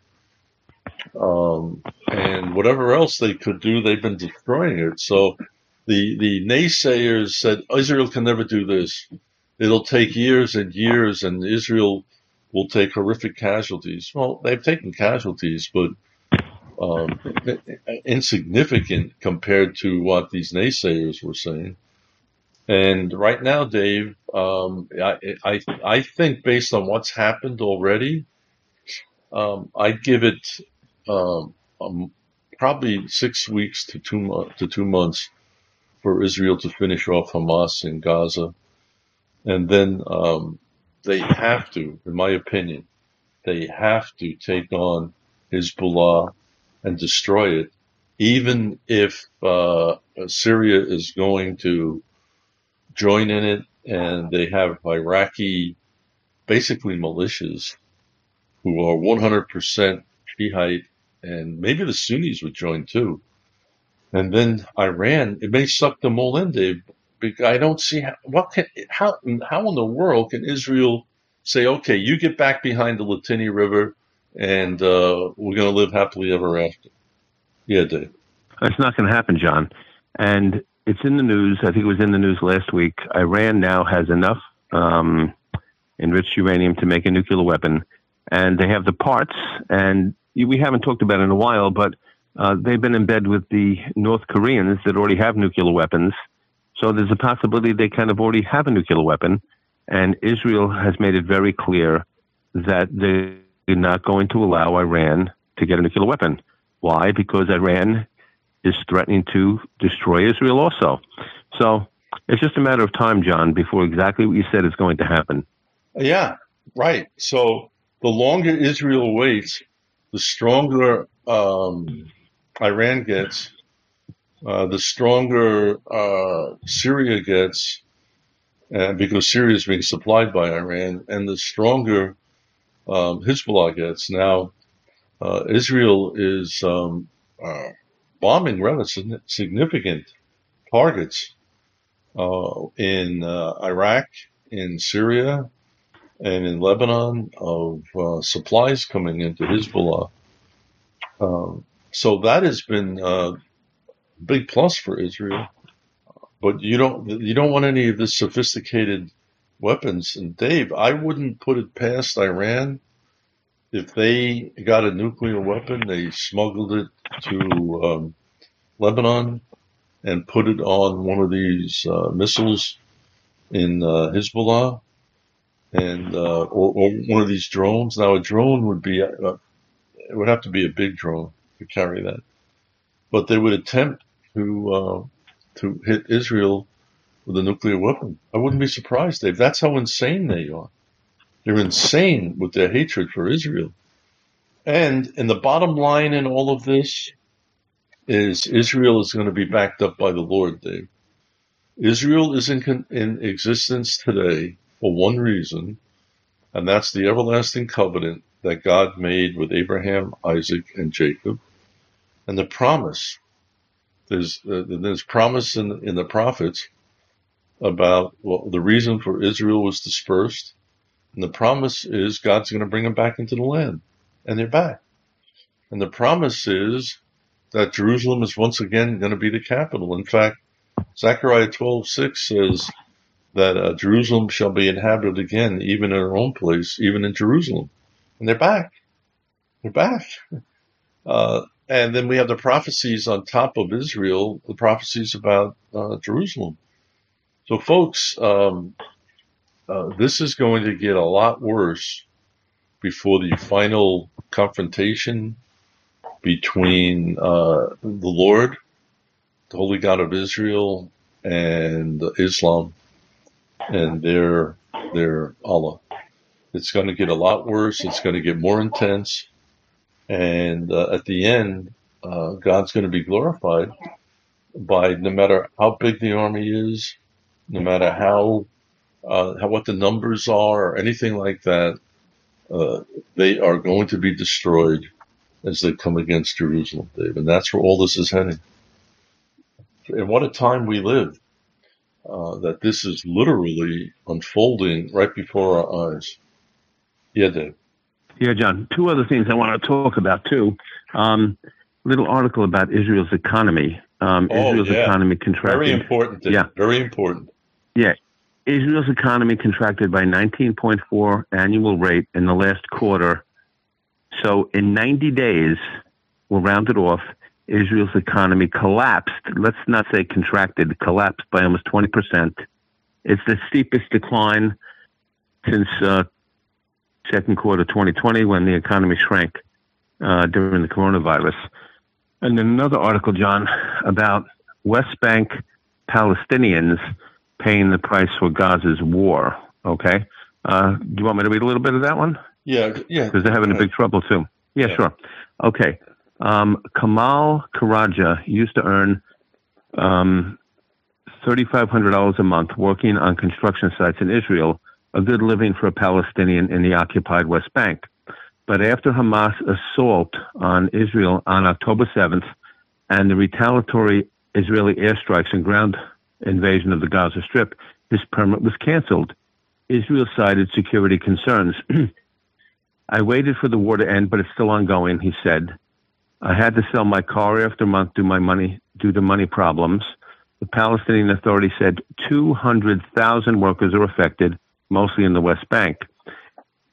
Um, and whatever else they could do, they've been destroying it. So the, the naysayers said Israel can never do this. It'll take years and years and Israel will take horrific casualties. Well, they've taken casualties, but um, insignificant compared to what these naysayers were saying. And right now, Dave, um, I, I, I think based on what's happened already, um, I'd give it um, um, probably six weeks to two mo- to two months for Israel to finish off Hamas in Gaza, and then um, they have to, in my opinion, they have to take on Hezbollah and destroy it, even if uh, Syria is going to join in it, and they have Iraqi, basically militias, who are 100% Shiite, and maybe the Sunnis would join too. And then Iran, it may suck them all in, Dave. I don't see how, what can, how, how in the world can Israel say, okay, you get back behind the Litani River and, uh, we're going to live happily ever after. Yeah, Dave. That's not going to happen, John. And it's in the news. I think it was in the news last week. Iran now has enough um, enriched uranium to make a nuclear weapon, and they have the parts. And we haven't talked about it in a while, but uh, they've been in bed with the North Koreans that already have nuclear weapons. So there's a possibility they kind of already have a nuclear weapon. And Israel has made it very clear that they're not going to allow Iran to get a nuclear weapon. Why? Because Iran is threatening to destroy Israel also. So it's just a matter of time, John, before exactly what you said is going to happen. Yeah, right. So the longer Israel waits, the stronger um, Iran gets, uh, the stronger uh, Syria gets, and because Syria is being supplied by Iran, and the stronger um, Hezbollah gets. Now, uh, Israel is um, uh, bombing rather significant targets uh, in uh, Iraq, in Syria, and in Lebanon of uh, supplies coming into Hezbollah. Um, so that has been big plus for Israel. But you don't you don't want any of this sophisticated weapons. And Dave, I wouldn't put it past Iran if they got a nuclear weapon, they smuggled it to um, Lebanon and put it on one of these uh, missiles in uh, Hezbollah and uh, or, or, one of these drones. Now, a drone would be uh, it would have to be a big drone to carry that, but they would attempt to uh, to hit Israel with a nuclear weapon. I wouldn't be surprised, Dave. That's how insane they are. They're insane with their hatred for Israel. And in the bottom line in all of this is Israel is going to be backed up by the Lord, Dave. Israel is in, in existence today for one reason, and that's the everlasting covenant that God made with Abraham, Isaac, and Jacob, and the promise. There's uh, there's promise in in the prophets about well, the reason for Israel was dispersed and the promise is God's going to bring them back into the land. And they're back. And the promise is that Jerusalem is once again going to be the capital. In fact, Zechariah 12:6 says that uh, Jerusalem shall be inhabited again, even in her own place, even in Jerusalem. And they're back. They're back. Uh, and then we have the prophecies on top of Israel, the prophecies about uh, Jerusalem. So, folks, um, uh, this is going to get a lot worse before the final confrontation between uh, the Lord, the Holy God of Israel, and Islam and their their Allah. It's going to get a lot worse. It's going to get more intense, and uh, at the end, uh, God's going to be glorified by no matter how big the army is, no matter how uh, how, what the numbers are or anything like that. Uh, they are going to be destroyed as they come against Jerusalem, Dave. And that's where all this is heading. and what a time we live. Uh, that this is literally unfolding right before our eyes. Yeah, Dave. Yeah, John. Two other things I want to talk about too. Um, little article about Israel's economy. Um, Oh, Israel's yeah. economy contracted. Very important. Yeah. Very important. Yeah. Israel's economy contracted by 19.4 annual rate in the last quarter. So in 90 days, we'll round it off, Israel's economy collapsed. Let's not say contracted, collapsed by almost 20%. It's the steepest decline since uh, second quarter 2020 when the economy shrank uh, during the coronavirus. And then another article, John, about West Bank Palestinians paying the price for Gaza's war. Okay. Uh, do you want me to read a little bit of that one? Yeah, yeah. Because they're having a big trouble too. Yeah, Yeah. sure. Okay. Um, Kamal Karaja used to earn um, $3,500 a month working on construction sites in Israel, a good living for a Palestinian in the occupied West Bank. But after Hamas assault on Israel on October 7th and the retaliatory Israeli airstrikes and ground invasion of the Gaza Strip, his permit was canceled. Israel cited security concerns. I waited for the war to end, but it's still ongoing, he said. I had to sell my car after a month due my money due to money problems. The Palestinian Authority said 200,000 workers are affected, mostly in the West Bank.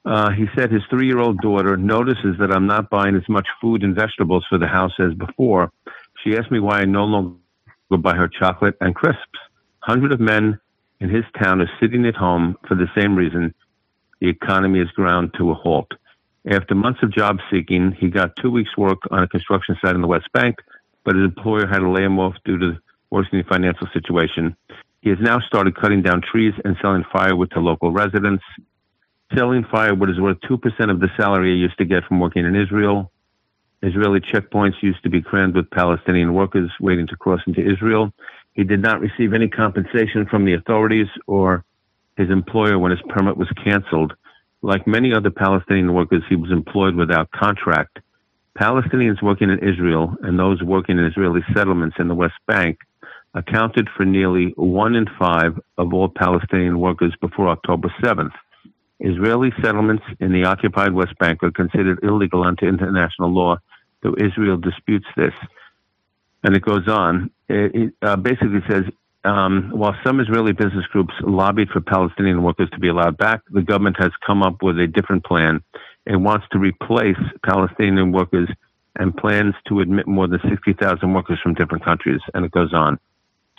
Uh, he said his three-year-old daughter notices that I'm not buying as much food and vegetables for the house as before. She asked me why I no longer buy her chocolate and crisps. Hundreds of men in his town are sitting at home for the same reason. The economy is ground to a halt. After months of job seeking, he got two weeks' work on a construction site in the West Bank, but his employer had to lay him off due to worsening financial situation. He has now started cutting down trees and selling firewood to local residents. Selling firewood is worth 2% of the salary he used to get from working in Israel. Israeli checkpoints used to be crammed with Palestinian workers waiting to cross into Israel. He did not receive any compensation from the authorities or his employer when his permit was canceled. Like many other Palestinian workers, he was employed without contract. Palestinians working in Israel and those working in Israeli settlements in the West Bank accounted for nearly one in five of all Palestinian workers before October 7th. Israeli settlements in the occupied West Bank are considered illegal under international law, though Israel disputes this. And it goes on. It, uh, basically says um, while some Israeli business groups lobbied for Palestinian workers to be allowed back, the government has come up with a different plan. It wants to replace Palestinian workers and plans to admit more than 60,000 workers from different countries. And it goes on.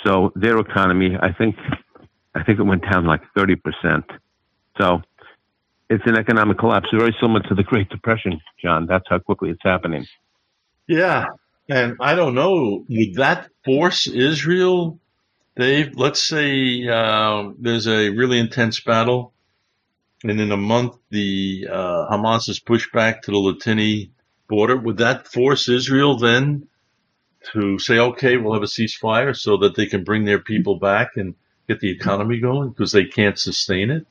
So their economy, I think, I think it went down like 30%. So it's an economic collapse, very similar to the Great Depression, John. That's how quickly it's happening. Yeah. And I don't know, would that force Israel, Dave? Let's say uh, there's a really intense battle, and in a month the uh, Hamas is pushed back to the Litani border. Would that force Israel then to say, okay, we'll have a ceasefire so that they can bring their people back and get the economy going because they can't sustain it?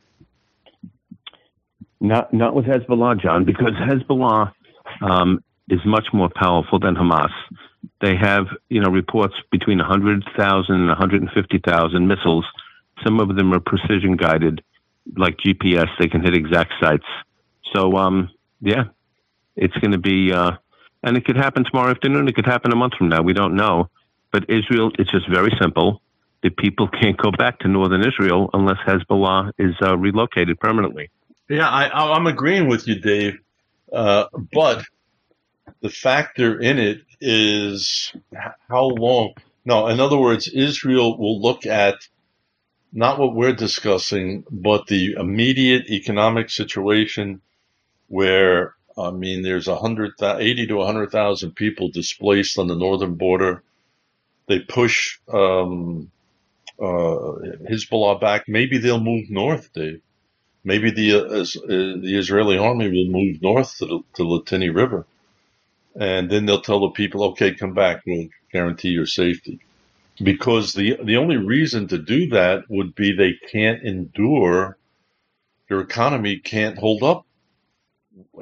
Not not with Hezbollah, John, because Hezbollah um, is much more powerful than Hamas. They have, you know, reports between 100,000 and 150,000 missiles. Some of them are precision guided, like GPS. They can hit exact sites. So, um, yeah, it's going to be, uh, and it could happen tomorrow afternoon. It could happen a month from now. We don't know. But Israel, it's just very simple. The people can't go back to northern Israel unless Hezbollah is uh, relocated permanently. Yeah, I, I'm agreeing with you, Dave. Uh, but the factor in it is how long. No, in other words, Israel will look at not what we're discussing, but the immediate economic situation where, I mean, there's hundred, 80 to 100,000 people displaced on the northern border. They push um, uh, Hezbollah back. Maybe they'll move north, Dave. Maybe the uh, uh, the Israeli army will move north to the to Litani River, and then they'll tell the people, "Okay, come back. We'll guarantee your safety." Because the the only reason to do that would be they can't endure, their economy can't hold up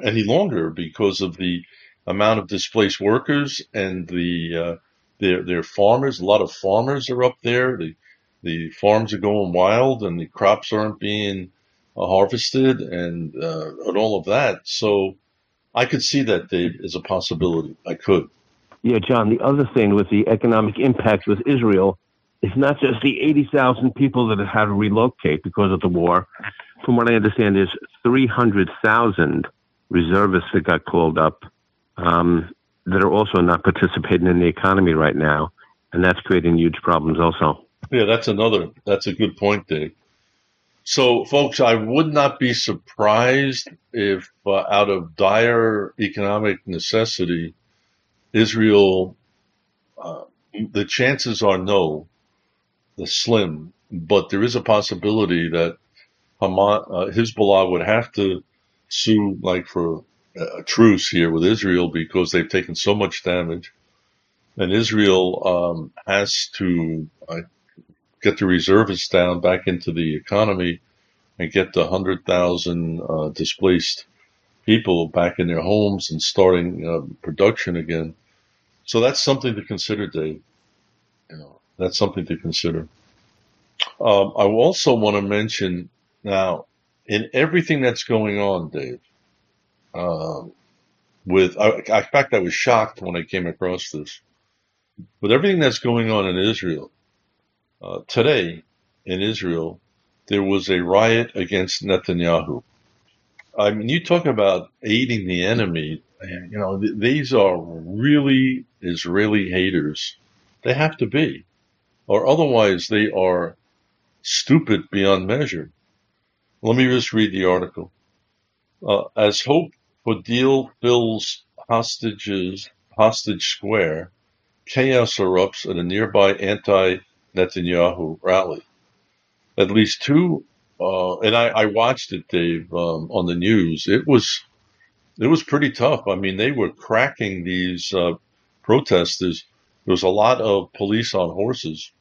any longer because of the amount of displaced workers and the uh, they're, they're farmers. A lot of farmers are up there. The, the farms are going wild and the crops aren't being uh, harvested and, uh, and all of that. So I could see that, Dave, as a possibility. I could. Yeah, John, the other thing with the economic impact with Israel is not just the 80,000 people that have had to relocate because of the war. From what I understand, there's 300,000 reservists that got called up um, that are also not participating in the economy right now, and that's creating huge problems also. Yeah, that's another. That's a good point, Dave. So, folks, I would not be surprised if, uh, out of dire economic necessity, Israel, uh, the chances are no, the slim, but there is a possibility that Hamas, uh, Hezbollah would have to sue like for a truce here with Israel because they've taken so much damage, and Israel um, has to uh, get the reservists down back into the economy and get the hundred thousand uh, displaced people back in their homes and starting uh, production again. So that's something to consider, Dave. You know, that's something to consider. Um, I also want to mention now, in everything that's going on, Dave, um, with, I, in fact, I was shocked when I came across this. With everything that's going on in Israel, uh, today in Israel, there was a riot against Netanyahu. I mean, you talk about aiding the enemy. You know, th- these are really Israeli haters. They have to be, or otherwise they are stupid beyond measure. Let me just read the article. Uh, as hope for deal fills hostages hostage square, chaos erupts at a nearby anti-Netanyahu rally. At least two, uh, and I, I, watched it, Dave, um, on the news. It was it was pretty tough. I mean, they were cracking these uh, protesters. There was a lot of police on horses,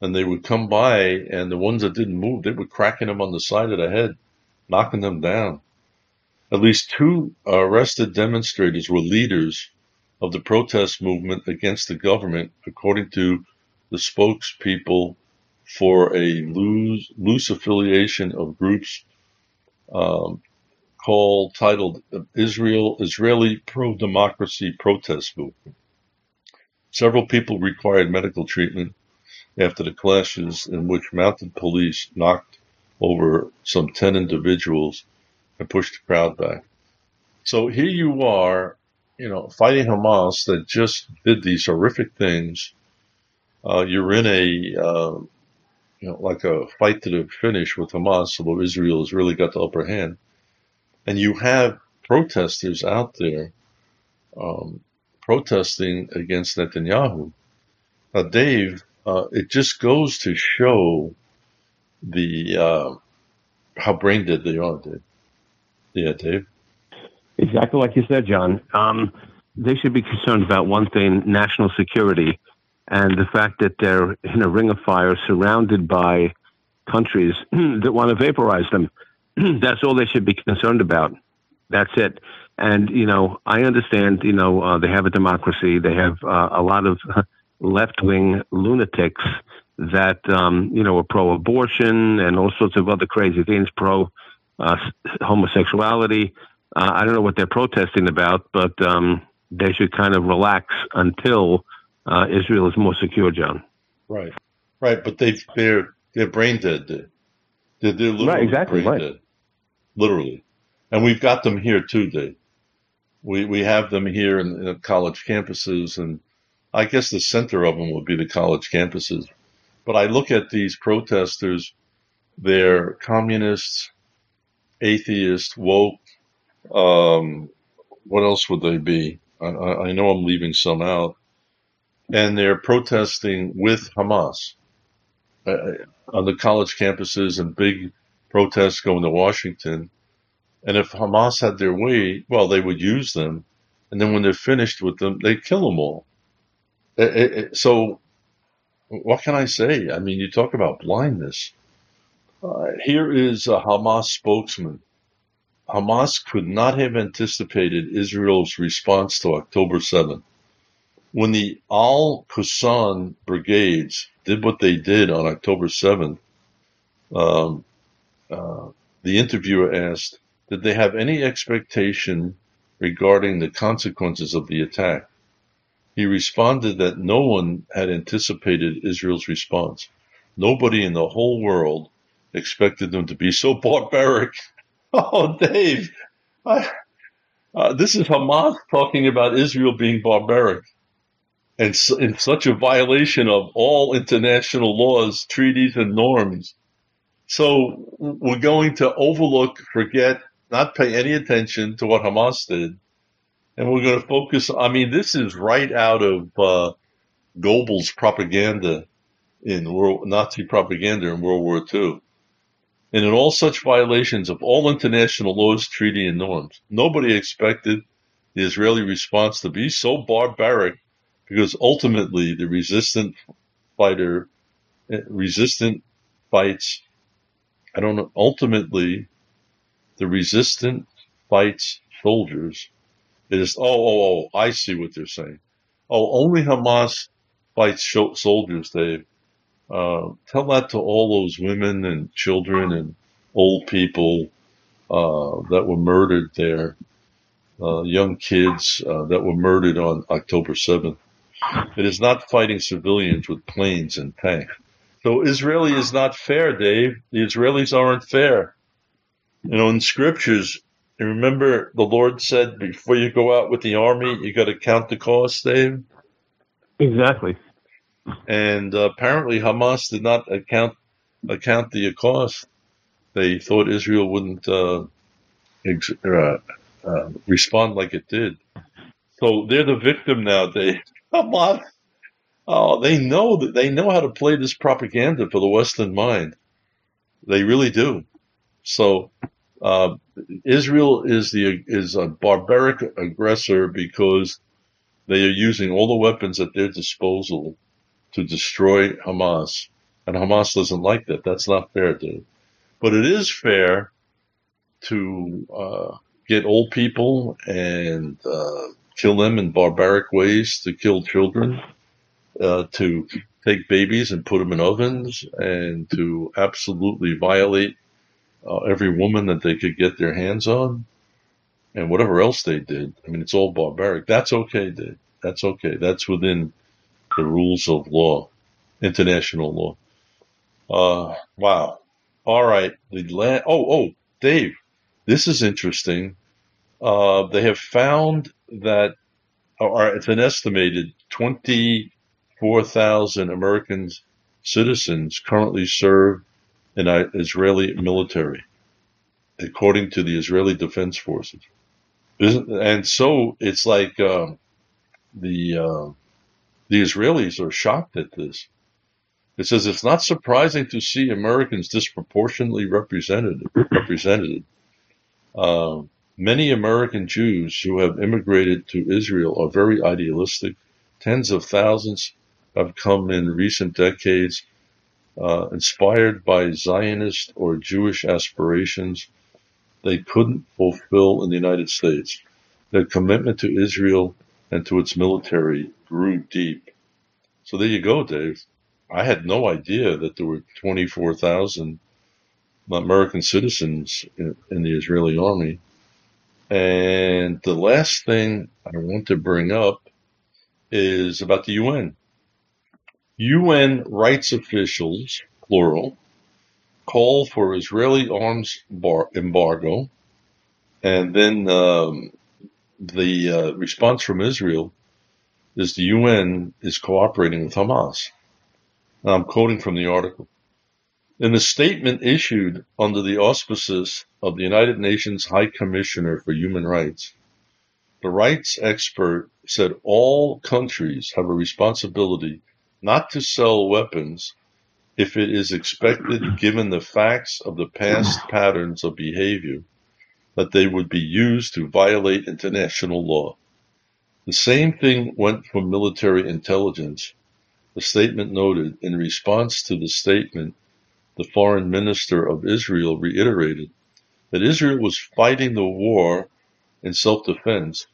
and they would come by, and the ones that didn't move, they were cracking them on the side of the head, knocking them down. At least two arrested demonstrators were leaders of the protest movement against the government, according to the spokespeople for a loose, loose affiliation of groups um, called titled Israel Israeli Pro Democracy Protest Movement. Several people required medical treatment after the clashes in which mounted police knocked over some 10 individuals and pushed the crowd back. So here you are, you know, fighting Hamas that just did these horrific things. Uh, you're in a, uh, you know, like a fight to the finish with Hamas, although Israel has really got the upper hand and you have protesters out there um, protesting against Netanyahu. Now, Dave, uh, it just goes to show the uh, how brain dead they are, Dave. Yeah, Dave. Exactly like you said, John. Um, they should be concerned about one thing: national security, and the fact that they're in a ring of fire, surrounded by countries that want to vaporize them. that's all they should be concerned about. That's it. And you know, I understand. You know, uh, they have a democracy. They have uh, a lot of left wing lunatics that um, you know are pro abortion and all sorts of other crazy things, pro uh, homosexuality. Uh, I don't know what they're protesting about, but um, they should kind of relax until uh, Israel is more secure, John. Right, right. But they they're they're brain dead. They're, they're right, exactly right. Dead literally. And we've got them here too, Dave. We, we have them here in, in college campuses and I guess the center of them would be the college campuses. But I look at these protesters, they're communists, atheists, woke. Um, what else would they be? I, I know I'm leaving some out. And they're protesting with Hamas uh, on the college campuses and big protests going to Washington. And if Hamas had their way, well, they would use them. And then when they're finished with them, they kill them all. It, it, so what can I say? I mean, you talk about blindness. Uh, here is a Hamas spokesman. Hamas could not have anticipated Israel's response to October 7th. when the Al Qassam brigades did what they did on October 7th, um, uh, the interviewer asked, did they have any expectation regarding the consequences of the attack? He responded that no one had anticipated Israel's response. Nobody in the whole world expected them to be so barbaric. Oh, Dave, I, uh, this is Hamas talking about Israel being barbaric and in such a violation of all international laws, treaties, and norms. So we're going to overlook, forget, not pay any attention to what Hamas did. And we're going to focus. I mean, this is right out of uh, Goebbels' propaganda in world, Nazi propaganda in World War II. And in all such violations of all international laws, treaty, and norms, nobody expected the Israeli response to be so barbaric because ultimately the resistant fighter, eh, resistant fights, I don't know, ultimately the resistant fights soldiers. It is, oh, oh, oh, I see what they're saying. Oh, only Hamas fights soldiers, Dave. Uh, tell that to all those women and children and old people uh, that were murdered there, uh, young kids uh, that were murdered on October 7th. It is not fighting civilians with planes and tanks. So Israeli is not fair, Dave. The Israelis aren't fair. You know, in scriptures, you remember the Lord said before you go out with the army, you got to count the cost, Dave? Exactly. And uh, apparently Hamas did not account account the cost. They thought Israel wouldn't uh, ex- uh, uh respond like it did. So they're the victim now. They Hamas. Oh, they know that they know how to play this propaganda for the Western mind. They really do. So uh, Israel is the is a barbaric aggressor because they are using all the weapons at their disposal to destroy Hamas. And Hamas doesn't like that. That's not fair, dude. But it is fair to uh, get old people and uh, kill them in barbaric ways, to kill children, uh, to take babies and put them in ovens, and to absolutely violate uh, every woman that they could get their hands on, and whatever else they did. I mean, it's all barbaric. That's okay, dude. That's okay. That's within the rules of law, international law. Uh, wow. All right. The land. Oh, oh, Dave, this is interesting. Uh, they have found that, or it's an estimated 24,000 American citizens currently serve in Israeli military, according to the Israeli Defense Forces. And so it's like uh, the uh, the Israelis are shocked at this. It says it's not surprising to see Americans disproportionately represented. represented. Uh, many American Jews who have immigrated to Israel are very idealistic. Tens of thousands have come in recent decades, uh, inspired by Zionist or Jewish aspirations they couldn't fulfill in the United States. Their commitment to Israel and to its military grew deep. So there you go, Dave. I had no idea that there were 24,000 American citizens in, in, the Israeli army. And the last thing I want to bring up is about the UN. UN rights officials, plural, call for Israeli arms bar- embargo. And then um, the uh, response from Israel is the UN is cooperating with Hamas. And I'm quoting from the article. In a statement issued under the auspices of the United Nations High Commissioner for Human Rights, the rights expert said all countries have a responsibility not to sell weapons if it is expected, given the facts of the past patterns of behavior, that they would be used to violate international law. The same thing went for military intelligence. The statement noted, in response to the statement, the foreign minister of Israel reiterated that Israel was fighting the war in self-defense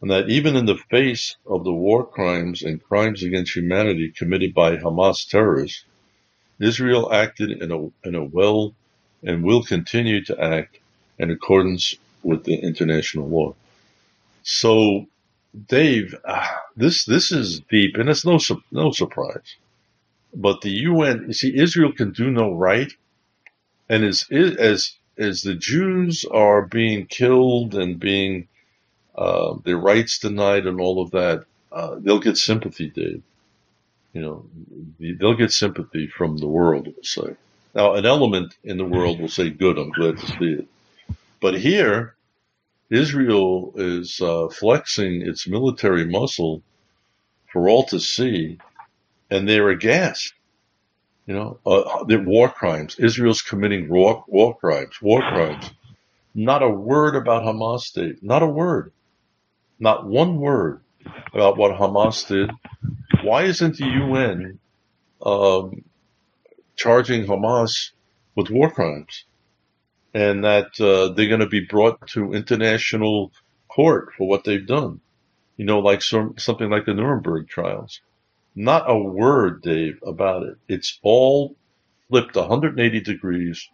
and that even in the face of the war crimes and crimes against humanity committed by Hamas terrorists, Israel acted in a, in a well and will continue to act in accordance with the international law. So, Dave, uh, this this is deep, and it's no no surprise. But the UN, you see, Israel can do no right, and as as as the Jews are being killed and being uh, their rights denied and all of that, uh, they'll get sympathy, Dave. You know, they'll get sympathy from the world, we'll say. Now, an element in the world will say, good, I'm glad to see it. But here, Israel is uh, flexing its military muscle for all to see, and they're aghast. You know, uh, they're war crimes. Israel's committing war, war crimes, war crimes. Not a word about Hamas state. Not a word. Not one word about what Hamas did. Why isn't the UN um, charging Hamas with war crimes? And that uh, they're going to be brought to international court for what they've done. You know, like some, something like the Nuremberg trials. Not a word, Dave, about it. It's all flipped 180 degrees,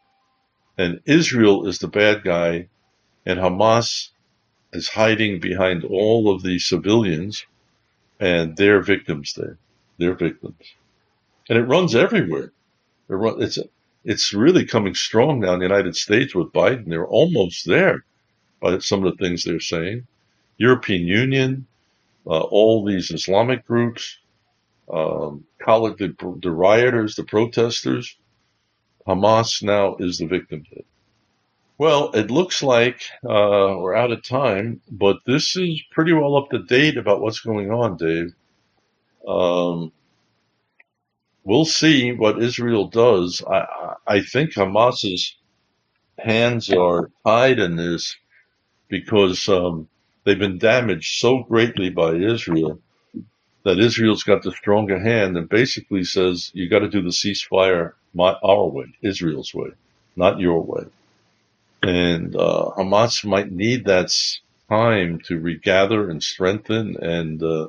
and Israel is the bad guy, and Hamas is hiding behind all of the civilians, and they're victims there. They're victims. And it runs everywhere. It run, it's, it's really coming strong now in the United States with Biden. They're almost there by some of the things they're saying. European Union, uh, all these Islamic groups, um, college, the, the rioters, the protesters. Hamas now is the victim. Well, it looks like uh, we're out of time, but this is pretty well up to date about what's going on, Dave. Um, we'll see what Israel does. I, I think Hamas's hands are tied in this because um, they've been damaged so greatly by Israel that Israel's got the stronger hand and basically says you got to do the ceasefire my, our way, Israel's way, not your way. And uh, Hamas might need that time to regather and strengthen and uh,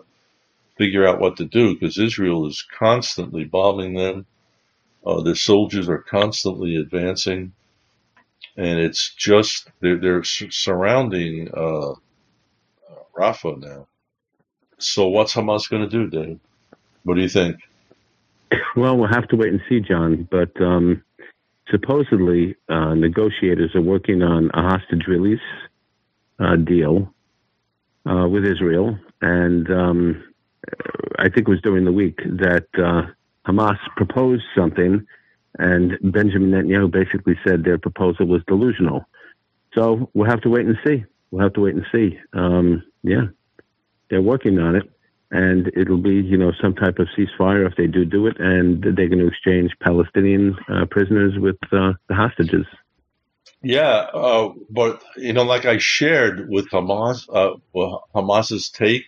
figure out what to do because Israel is constantly bombing them. Uh, their soldiers are constantly advancing, and it's just they're, they're surrounding uh, Rafah now. So what's Hamas going to do, Dave? What do you think? Well, we'll have to wait and see, John. But um, supposedly uh, negotiators are working on a hostage release uh, deal uh, with Israel, and um, I think it was during the week that uh, Hamas proposed something, and Benjamin Netanyahu basically said their proposal was delusional. So we'll have to wait and see. We'll have to wait and see. Um, yeah, they're working on it and it'll be you know some type of ceasefire if they do do it, and they're going to exchange Palestinian uh, prisoners with uh, the hostages. Yeah, uh, but you know, like I shared with Hamas, uh, Hamas's take,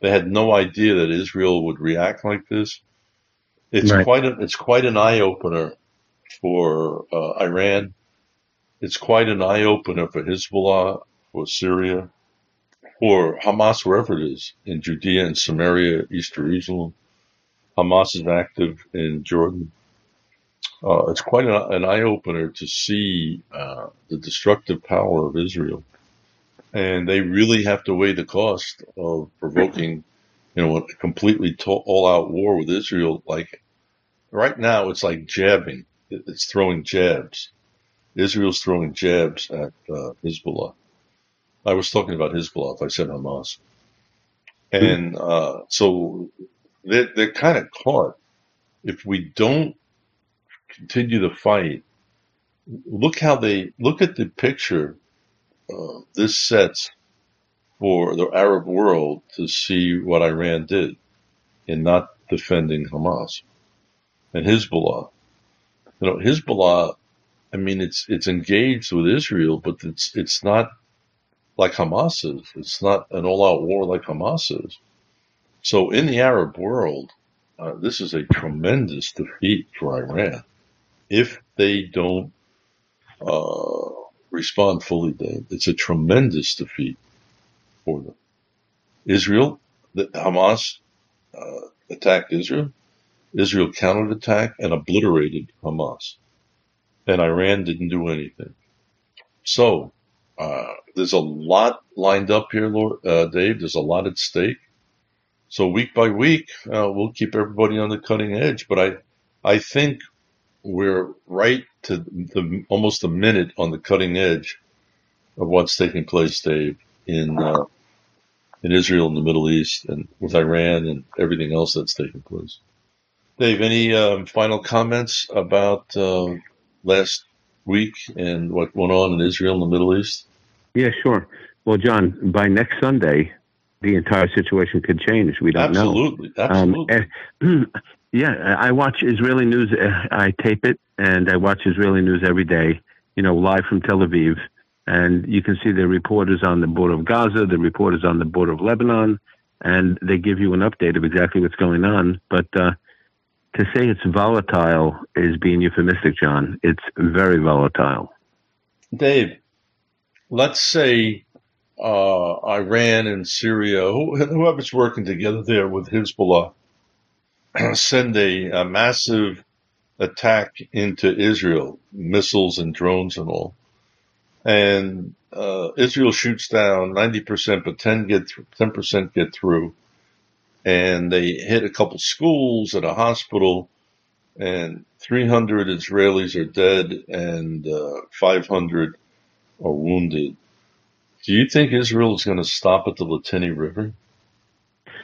they had no idea that Israel would react like this. It's right. quite a, it's quite an eye opener for uh, Iran. It's quite an eye opener for Hezbollah, for Syria or Hamas, wherever it is, in Judea and Samaria, East Jerusalem. Hamas is active in Jordan. Uh, it's quite an, an eye opener to see uh, the destructive power of Israel. And they really have to weigh the cost of provoking, you know, a completely to- all out war with Israel. Like right now, it's like jabbing. It's throwing jabs. Israel's throwing jabs at uh, Hezbollah. I was talking about Hezbollah. If I said Hamas, and uh, so they're, they're kind of caught. If we don't continue the fight, look how they look at the picture uh, this sets for the Arab world to see what Iran did in not defending Hamas and Hezbollah. You know, Hezbollah. I mean, it's it's engaged with Israel, but it's it's not like Hamas is. It's not an all-out war like Hamas is. So in the Arab world, uh, this is a tremendous defeat for Iran if they don't uh, respond fully. Dave. It's a tremendous defeat for them. Israel, the Hamas uh, attacked Israel. Israel counterattacked and obliterated Hamas. And Iran didn't do anything. So, uh, there's a lot lined up here, Lord, uh, Dave. There's a lot at stake. So week by week, uh, we'll keep everybody on the cutting edge. But I, I think we're right to the almost a minute on the cutting edge of what's taking place, Dave, in uh, in Israel and the Middle East, and with Iran and everything else that's taking place. Dave, any um, final comments about uh, last week and what went on in Israel and the Middle East? Yeah, sure. Well, John, by next Sunday, the entire situation could change. We don't absolutely, know. Absolutely. Um, yeah, I watch Israeli news. Uh, I tape it, and I watch Israeli news every day. You know, live from Tel Aviv, and you can see the reporters on the border of Gaza, the reporters on the border of Lebanon, and they give you an update of exactly what's going on. But uh, to say it's volatile is being euphemistic, John. It's very volatile. Dave, let's say uh, Iran and Syria, whoever's working together there with Hezbollah, send a, a massive attack into Israel, missiles and drones and all. And uh, Israel shoots down 90%, but 10 get 10% get through. And they hit a couple schools and a hospital, and 300 Israelis are dead and uh, 500 are wounded. Do you think Israel is going to stop at the Litani River?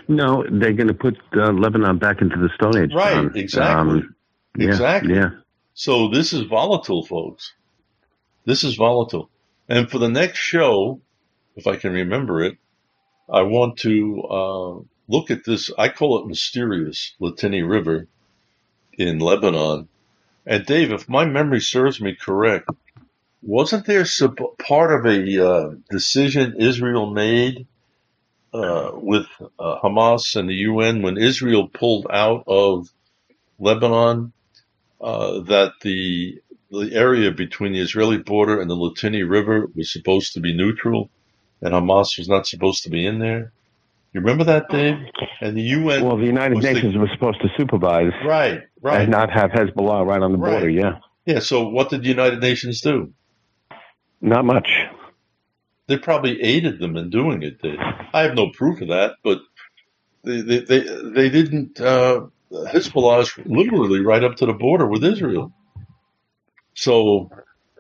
No, they're going to put uh, Lebanon back into the Stone Age. Right, um, exactly. Um, yeah, exactly. Yeah. So this is volatile, folks. This is volatile. And for the next show, if I can remember it, I want to uh, look at this. I call it mysterious Litani River in Lebanon. And Dave, if my memory serves me correct, wasn't there part of a uh, decision Israel made uh, with uh, Hamas and the UN when Israel pulled out of Lebanon uh, that the the area between the Israeli border and the Litani River was supposed to be neutral, and Hamas was not supposed to be in there. You remember that, Dave? And the UN. Well, the United Nations the, was supposed to supervise, right, right, and not have Hezbollah right on the border. Yeah. Yeah. So, what did the United Nations do? Not much. They probably aided them in doing it. Dave. I have no proof of that, but they they they, they didn't. Uh, Hezbollah is literally right up to the border with Israel. So,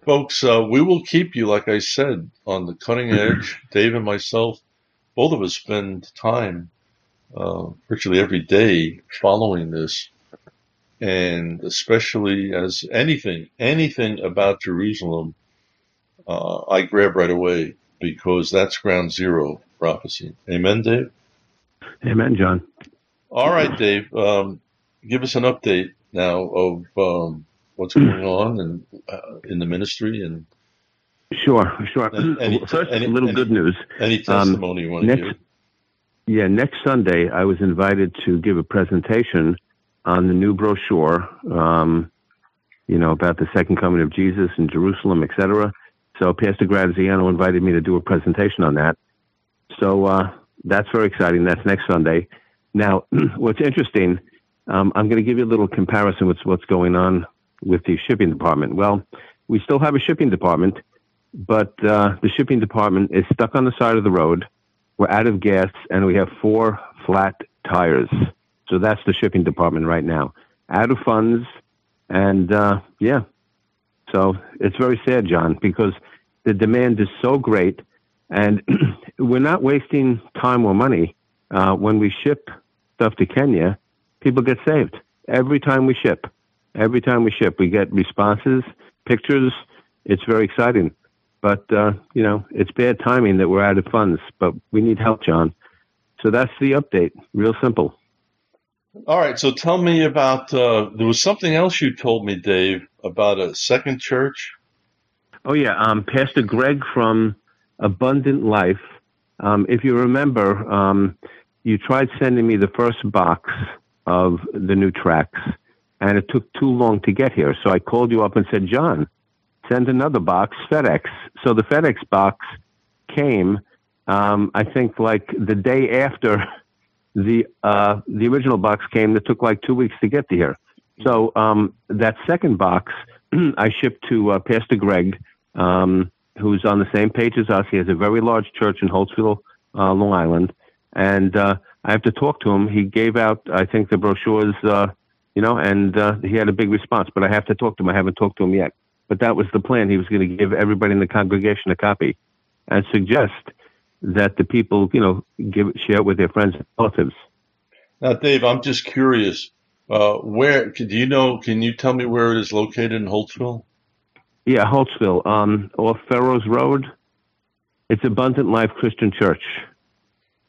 folks, uh, we will keep you, like I said, on the cutting edge. Dave and myself, both of us spend time uh, virtually every day following this. And especially as anything, anything about Jerusalem, uh, I grab right away because that's ground zero prophecy. Amen, Dave? Amen, John. All right, Dave. Um, give us an update now of um, what's going on and uh, in the ministry and sure sure any, first any, a little any, good news any testimony um, you want to next, give yeah next sunday i was invited to give a presentation on the new brochure um, you know about the second coming of jesus in jerusalem etc so pastor graziano invited me to do a presentation on that so uh, that's very exciting that's next sunday now what's interesting um, i'm going to give you a little comparison with what's going on with the shipping department? Well, we still have a shipping department, but uh, the shipping department is stuck on the side of the road. We're out of gas, and we have four flat tires. So that's the shipping department right now. Out of funds, and uh, yeah. So it's very sad, John, because the demand is so great, and we're not wasting time or money. Uh, when we ship stuff to Kenya, people get saved every time we ship. Every time we ship, we get responses, pictures. It's very exciting. But, uh, you know, it's bad timing that we're out of funds, but we need help, John. So that's the update. Real simple. All right. So tell me about, uh, there was something else you told me, Dave, about a second church. Oh, yeah. Um, Pastor Greg from Abundant Life. Um, if you remember, um, you tried sending me the first box of the new tracks and it took too long to get here. So I called you up and said, John, send another box, FedEx. So the FedEx box came, Um, I think like the day after the uh, the original box came, it took like two weeks to get to here. So um, that second box I shipped to uh, Pastor Greg, um, who's on the same page as us. He has a very large church in Holtsville, uh, Long Island, and uh, I have to talk to him. He gave out, I think, the brochures, uh, you know, and uh, he had a big response. But I have to talk to him. I haven't talked to him yet. But that was the plan. He was going to give everybody in the congregation a copy, and suggest that the people, you know, give share it with their friends and relatives. Now, Dave, I'm just curious. Uh, where do you know? Can you tell me where it is located in Holtsville? Yeah, Holtsville, um, off Furrows Road. It's Abundant Life Christian Church.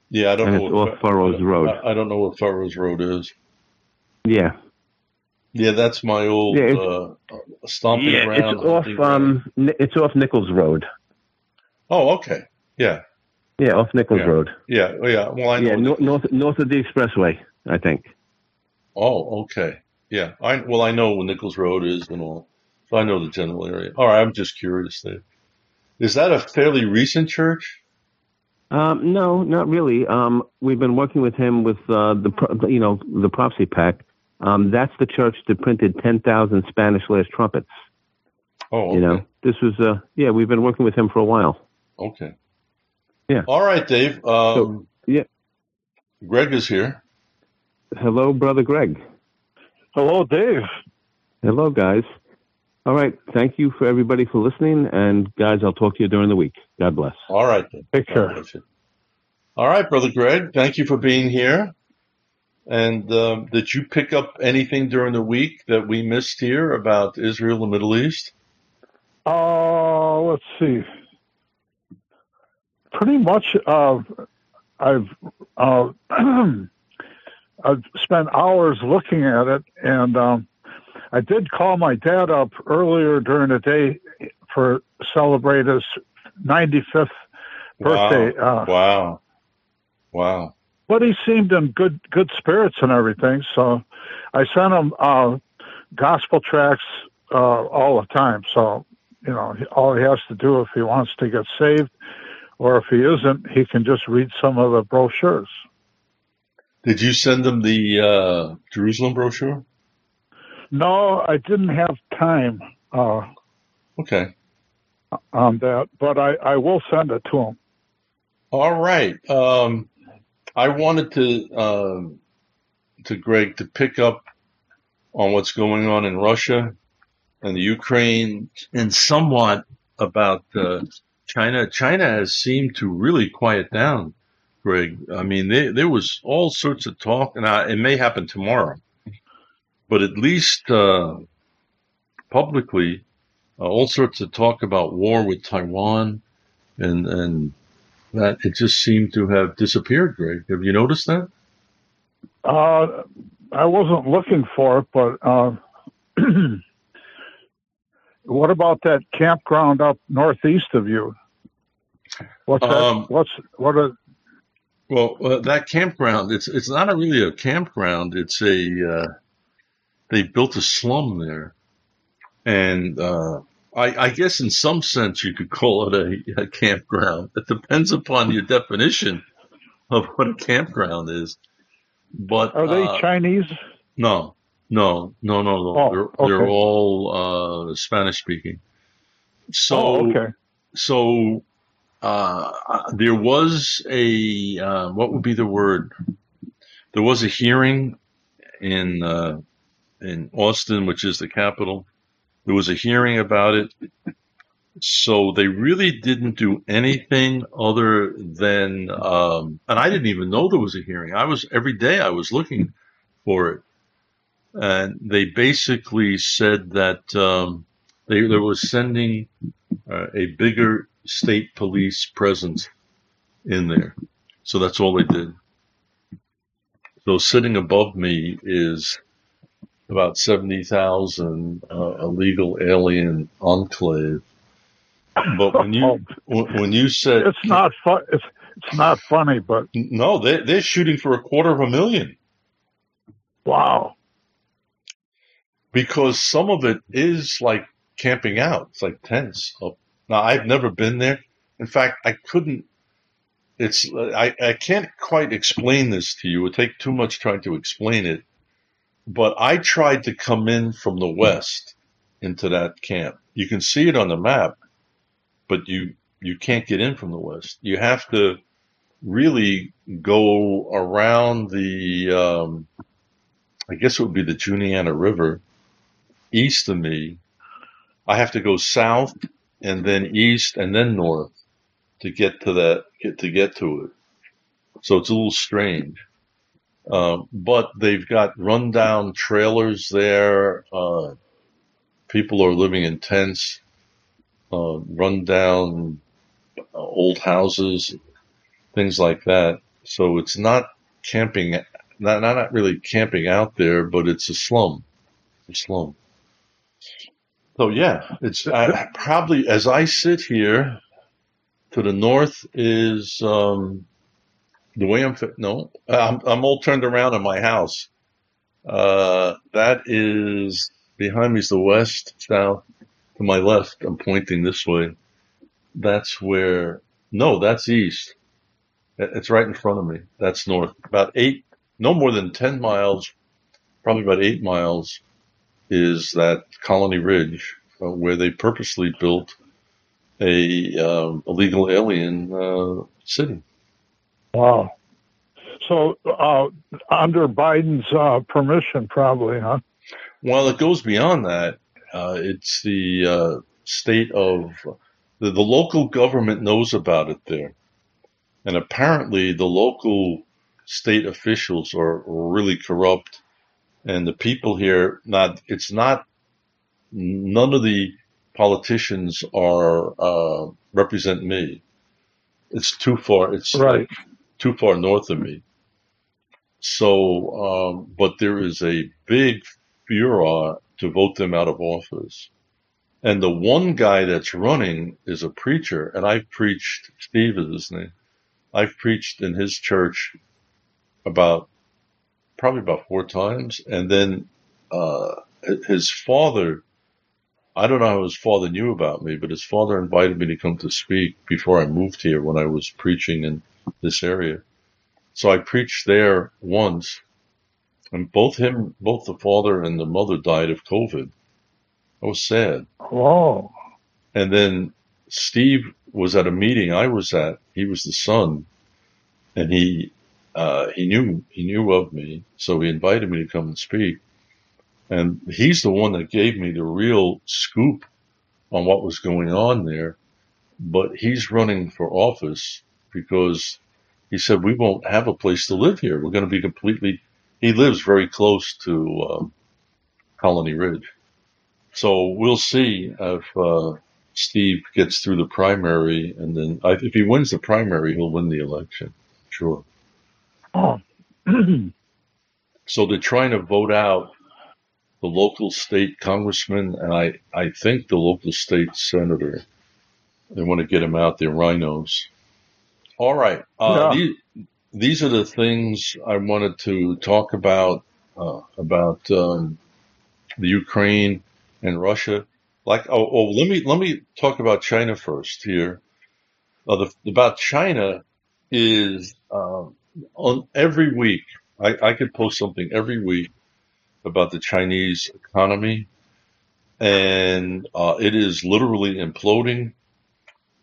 Yeah, I don't And know. it's what- off Furrows Road. I, I don't know what Furrows Road is. Yeah, Yeah, that's my old Yeah, it's- uh, stomping yeah, ground. it's off um, it's off Nichols Road. Oh, okay. Yeah, Yeah, off Nichols Yeah. Road. yeah, yeah. Well, I know. Yeah, north, north north of the expressway, I think. Oh, okay. Yeah. I well, I know where Nichols Road is and all, so I know the general area. All right. I'm just curious. There. Is that a fairly recent church? Um, no, not really. Um, we've been working with him with uh, the pro- you know the prophecy pack. Um, that's the church that printed ten thousand Spanish last trumpets. Oh, okay. You know, this was uh, yeah, we've been working with him for a while. Okay. Yeah. All right, Dave. Um, yeah. Greg is here. Hello, brother Greg. Hello, Dave. Hello, guys. All right, thank you for everybody for listening, and guys, I'll talk to you during the week. God bless. All right. Then. Take care. All right, brother Greg. Thank you for being here. And um, did you pick up anything during the week that we missed here about Israel and the Middle East? Uh, let's see. Pretty much, uh, I've uh, I've spent hours looking at it, and um, I did call my dad up earlier during the day for celebrate his 95th birthday. Wow. Uh, Wow. Wow. but he seemed in good good spirits and everything. So I sent him uh, gospel tracks uh, all the time. So you know, all he has to do if he wants to get saved, or if he isn't, he can just read some of the brochures. Did you send them the uh, Jerusalem brochure? No, I didn't have time uh, Okay. on that, but I, I will send it to them. All right. Um, I wanted to um to Greg to pick up on what's going on in Russia and the Ukraine, and somewhat about uh, China. China has seemed to really quiet down. Greg, I mean, there, there was all sorts of talk, and I, it may happen tomorrow, but at least uh, publicly, uh, all sorts of talk about war with Taiwan, and and that it just seemed to have disappeared. Greg, have you noticed that? Uh, I wasn't looking for it, but uh, what about that campground up northeast of you? What's that? Um, What's what? Are, Well, uh, that campground, it's it's not a really a campground. It's a uh, they built a slum there, and uh, I, I guess in some sense you could call it a, a campground. It depends upon your definition of what a campground is. But are they uh, Chinese? no, no, no, no, no. Oh, they're they're all uh, Spanish speaking. So oh, okay. so uh, there was a uh, what would be the word? There was a hearing in uh, in Austin, which is the capital. There was a hearing about it. So they really didn't do anything other than, um, and I didn't even know there was a hearing. I was every day I was looking for it, and they basically said that um, they they was sending uh, a bigger state police presence in there. So that's all they did. So sitting above me is about 70,000 uh, illegal alien enclave. But when you when when you said It's not fun. It's it's not funny, but no, they they're shooting for a quarter of a million wow. because some of it is like camping out. It's like tents. Up. Now I've never been there. In fact, I couldn't. it's I, I can't quite explain this to you. It would take too much trying to explain it. But I tried to come in from the west into that camp. You can see it on the map, but you you can't get in from the west. You have to really go around the um, I guess it would be the Juniata River east of me. I have to go south and then east and then north to get to that get to get to it. So it's a little strange. Um, but they've got rundown trailers there. Uh, people are living in tents, uh, rundown uh, old houses, things like that. So it's not camping, not, not really camping out there, but it's a slum, a slum. So yeah, it's probably as I sit here, to the north is um, the way I'm. No, I'm, I'm all turned around in my house. Uh, that is behind me is the west, south. To my left, I'm pointing this way. That's where. No, that's east. It's right in front of me. That's north. About eight, no more than ten miles, probably about eight miles, is that Colony Ridge, uh, where they purposely built a um, illegal alien uh, city. Wow. So uh, under Biden's uh, permission, probably, huh? Well, it goes beyond that. Uh, it's the uh, state of the, the local government knows about it there, and apparently the local state officials are really corrupt, and the people here not. It's not. None of the politicians are uh, represent me. It's too far. It's right. too far north of me. So, um, but there is a big furor to vote them out of office. And the one guy that's running is a preacher, and I've preached. Steve is his name. I've preached in his church about probably about four times, and then uh, his father I don't know how his father knew about me, but his father invited me to come to speak before I moved here when I was preaching in this area. So I preached there once, and both him, both the father and the mother died of COVID. I was sad. Oh. And then Steve was at a meeting I was at. He was the son, and he uh, he knew he knew of me, so he invited me to come and speak. And he's the one that gave me the real scoop on what was going on there. But he's running for office because he said, we won't have a place to live here. We're going to be completely, he lives very close to um, Colony Ridge. So we'll see if uh, Steve gets through the primary and then if he wins the primary, he'll win the election. Sure. Oh. so they're trying to vote out the local state congressman, and I, I think the local state senator. They want to get them out there, RINOs. All right. Uh, Yeah. these, these are the things I wanted to talk about, uh, about, um, the Ukraine and Russia. Like, oh, oh, let me, let me talk about China first here. Uh, the, about China is, um, on every week, I, I could post something every week about the Chinese economy, and uh, it is literally imploding.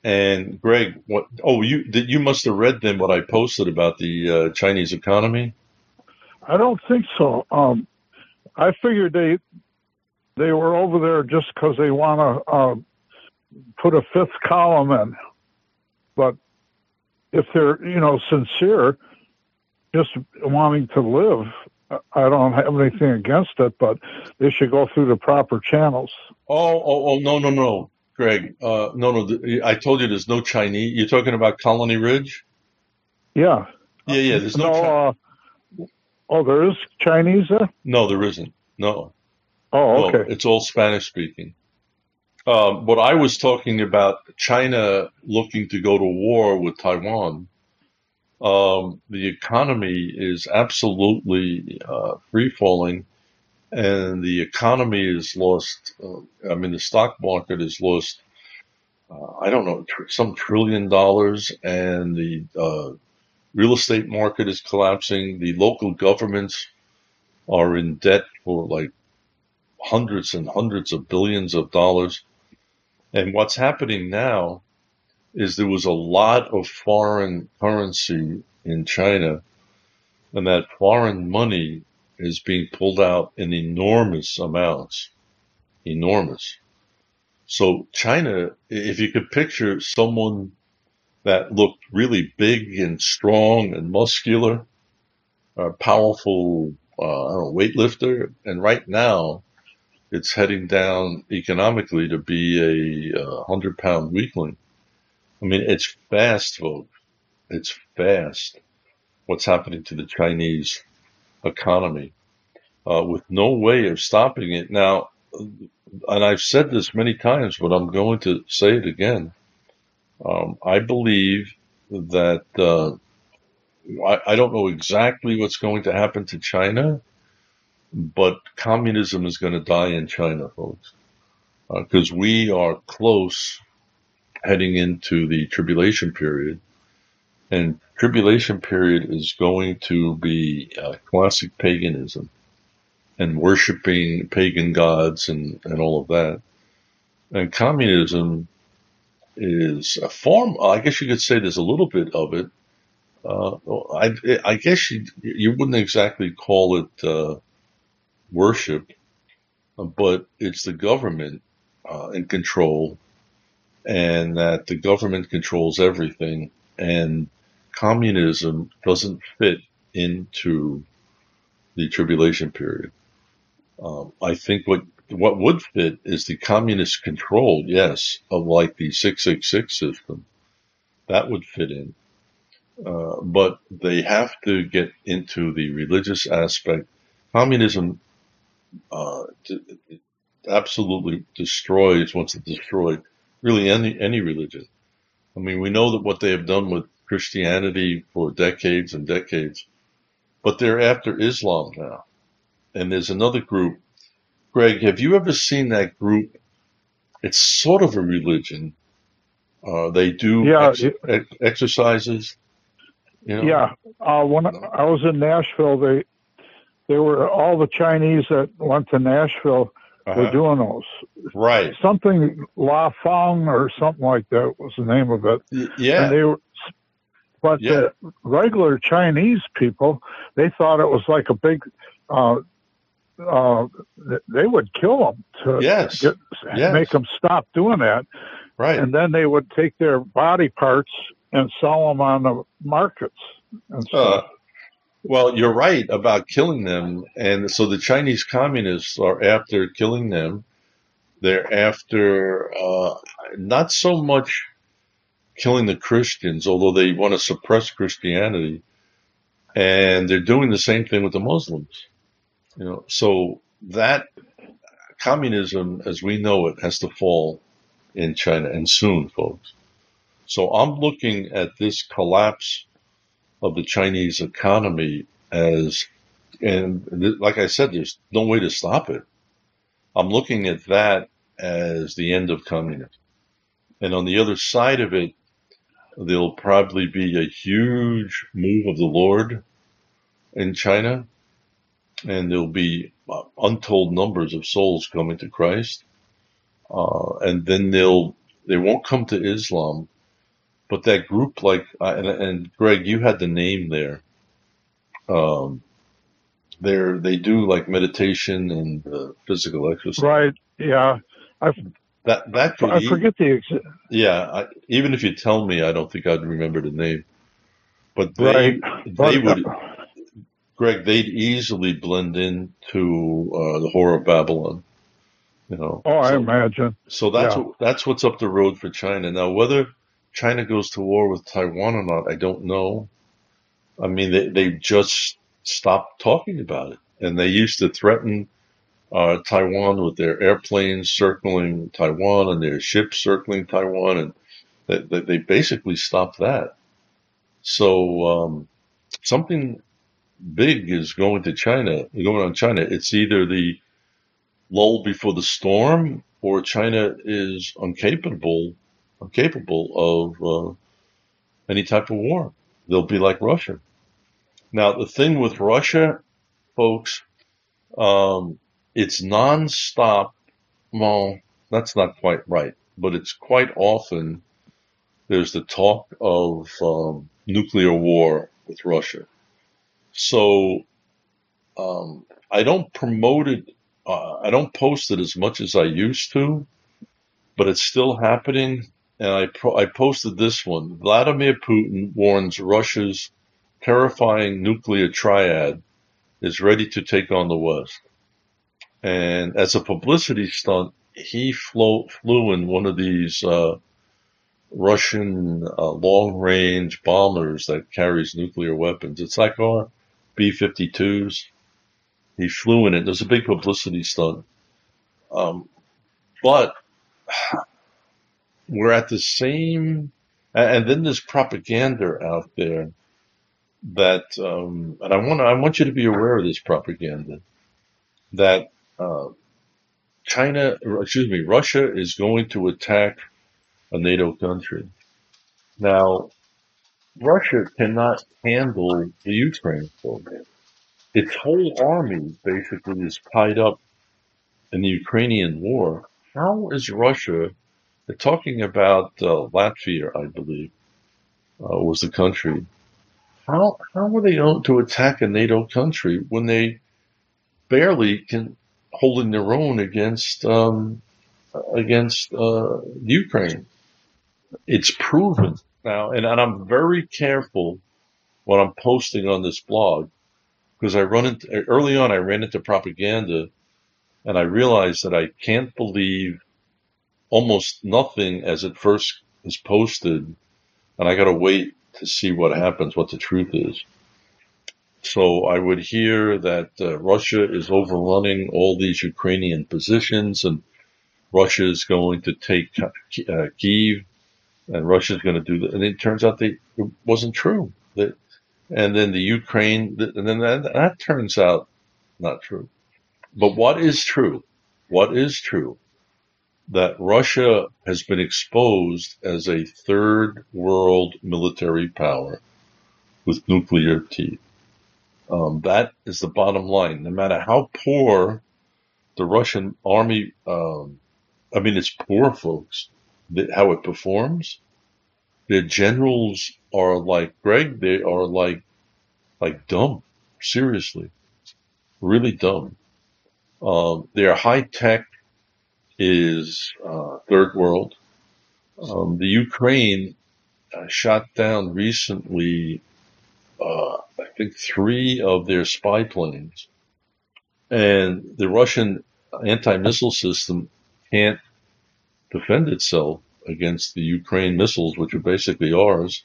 And Greg, what? Oh, you you must have read then what I posted about the uh, Chinese economy. I don't think so. Um, I figured they they were over there just because they want to uh, put a fifth column in. But if they're you know sincere, just wanting to live, I don't have anything against it. But they should go through the proper channels. Oh, oh, oh, no, no, no, Greg. Uh, no, no. I told you there's no Chinese. You're talking about Colony Ridge. Yeah. Yeah, yeah. There's no. no. Uh, oh, there is Chinese there. no, there isn't. No. Oh, No, okay. it's all Spanish speaking. Um, what I was talking about, China looking to go to war with Taiwan. Um, the economy is absolutely uh, free falling, and the economy is lost. Uh, I mean, the stock market has lost uh, I don't know, tr- some trillion dollars, and the uh, real estate market is collapsing. The local governments are in debt for like hundreds and hundreds of billions of dollars. And what's happening now is there was a lot of foreign currency in China, and that foreign money is being pulled out in enormous amounts. Enormous. So China, if you could picture someone that looked really big and strong and muscular, a powerful uh, know, weightlifter, and right now it's heading down economically to be a uh, hundred pound weakling. I mean, it's fast, folks. It's fast. What's happening to the Chinese economy uh, with no way of stopping it now. And I've said this many times, but I'm going to say it again. Um, I believe that uh, I, I don't know exactly what's going to happen to China, but communism is going to die in China, folks, because uh, we are close heading into the tribulation period. And tribulation period is going to be uh, classic paganism and worshiping pagan gods and, and all of that. And communism is a form, I guess you could say there's a little bit of it. Uh, I, I, guess you, you wouldn't exactly call it uh, worship, but it's the government uh, in control and that the government controls everything and communism doesn't fit into the tribulation period. Um, I think what what would fit is the communist control, yes, of like the 666 system. That would fit in. Uh, but they have to get into the religious aspect. Communism uh, absolutely destroys, once it's destroyed, really any, any religion. I mean, we know that what they have done with Christianity for decades and decades, but they're after Islam now. And there's another group. Greg, have you ever seen that group? It's sort of a religion. Uh, they do yeah, ex- ex- exercises. You know? Yeah. Uh, when I was in Nashville, they they were all the Chinese that went to Nashville uh-huh. were doing those. Right. Something La Fong or something like that was the name of it. yeah. And they were, but yeah. the regular Chinese people, they thought it was like a big. Uh, uh, they would kill them to yes. Get, yes. make them stop doing that. Right. And then they would take their body parts and sell them on the markets and stuff. Uh, well, you're right about killing them. And so the Chinese communists are after killing them. They're after uh, not so much killing the Christians, although they want to suppress Christianity. And they're doing the same thing with the Muslims. You know, so that communism as we know it has to fall in China and soon, folks. So I'm looking at this collapse of the Chinese economy as, and like I said, there's no way to stop it. I'm looking at that as the end of communism. And on the other side of it, there'll probably be a huge move of the Lord in China, and there'll be untold numbers of souls coming to Christ. Uh, and then they'll, they won't come to Islam, but that group, like, and, and, Greg, you had the name there. Um, they're they do like meditation and uh, physical exercise. Right. Yeah. I that that I forget the ex- yeah. I, even if you tell me, I don't think I'd remember the name. But they right. they but, would. Uh, Greg, they'd easily blend into uh, the horror of Babylon. You know. Oh, so, I imagine. So that's yeah. what, that's what's up the road for China now. Whether China goes to war with Taiwan or not, I don't know. I mean, they, they just stopped talking about it. And they used to threaten uh, Taiwan with their airplanes circling Taiwan and their ships circling Taiwan. And they, they basically stopped that. So um, something big is going to China, going on China. It's either the lull before the storm or China is incapable capable of uh, any type of war. They'll be like Russia. Now, the thing with Russia, folks, um, it's nonstop. Well, that's not quite right, but it's quite often there's the talk of um, nuclear war with Russia. So um, I don't promote it. Uh, I don't post it as much as I used to, but it's still happening. And I I posted this one. Vladimir Putin warns Russia's terrifying nuclear triad is ready to take on the West. And as a publicity stunt, he flew, flew in one of these uh, Russian uh, long range bombers that carries nuclear weapons. It's like our B 52s. He flew in it. There's a big publicity stunt. Um, but we're at the same, and then there's propaganda out there that, um, and I want I want you to be aware of this propaganda that uh, China, excuse me, Russia is going to attack a NATO country. Now, Russia cannot handle the Ukraine program. Its whole army basically is tied up in the Ukrainian war. How is Russia, talking about uh, Latvia, I believe, uh, was the country. How, how are they going to attack a NATO country when they barely can holding their own against um, against uh, Ukraine. It's proven now, and, and I'm very careful when I'm posting on this blog because I run into early on I ran into propaganda, and I realized that I can't believe almost nothing as it first is posted, and I got to wait to see what happens, what the truth is. So I would hear that uh, Russia is overrunning all these Ukrainian positions and Russia is going to take uh, Kiev and Russia is going to do that. And it turns out that it wasn't true. And then the Ukraine, and then that, that turns out not true. But what is true? What is true? That Russia has been exposed as a third world military power with nuclear teeth. Um, that is the bottom line. No matter how poor the Russian army, um, I mean, it's poor, folks. How it performs, their generals are like Greg. They are like, like dumb. Seriously, really dumb. Um, are high tech is uh, third world. Um, the Ukraine uh, shot down recently uh, I think three of their spy planes, and the Russian anti-missile system can't defend itself against the Ukraine missiles, which are basically ours,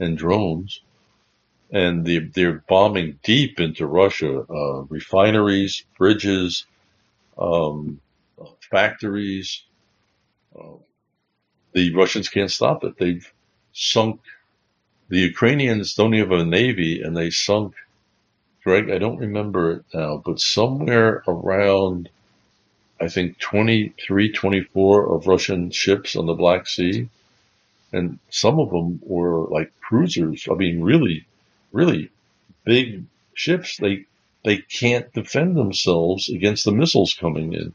and drones. And they, they're bombing deep into Russia, uh, refineries, bridges, um, factories. Uh, the Russians can't stop it. They've sunk the Ukrainians don't have a navy and they sunk, Greg, I don't remember it now, but somewhere around, I think 23, 24 of Russian ships on the Black Sea. And some of them were like cruisers. I mean, really, really big ships. They, they can't defend themselves against the missiles coming in.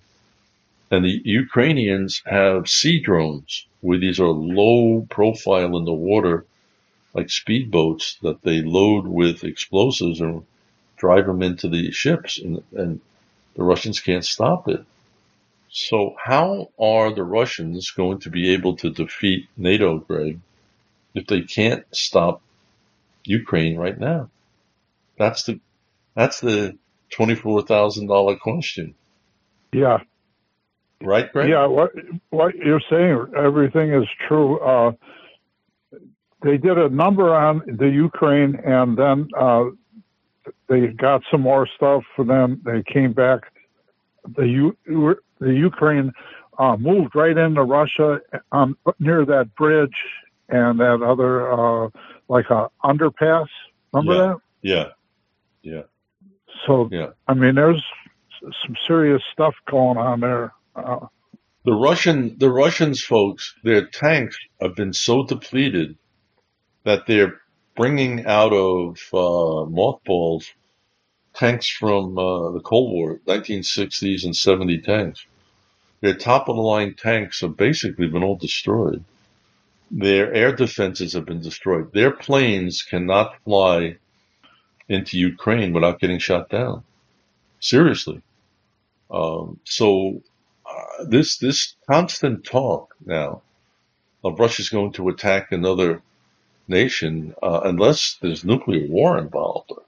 And the Ukrainians have sea drones where these are low profile in the water like speedboats that they load with explosives and drive them into the ships and, and the Russians can't stop it. So how are the Russians going to be able to defeat NATO, Greg, if they can't stop Ukraine right now? That's the, that's the $24,000 question. Yeah. Right, Greg? Yeah. What, what you're saying, everything is true. Uh, they did a number on the Ukraine, and then uh, they got some more stuff for them. They came back. The U- the Ukraine uh, moved right into Russia on near that bridge and that other uh, like a underpass. Remember yeah. that? Yeah, yeah. So yeah, I mean, there's some serious stuff going on there. Uh, The Russian, the Russians, folks, their tanks have been so depleted that they're bringing out of uh, mothballs tanks from uh, the Cold War, 1960s and 70 tanks. Their top of the line tanks have basically been all destroyed. Their air defenses have been destroyed. Their planes cannot fly into Ukraine without getting shot down. Seriously. Um, so this this constant talk now of Russia's going to attack another nation uh, unless there's nuclear war involved or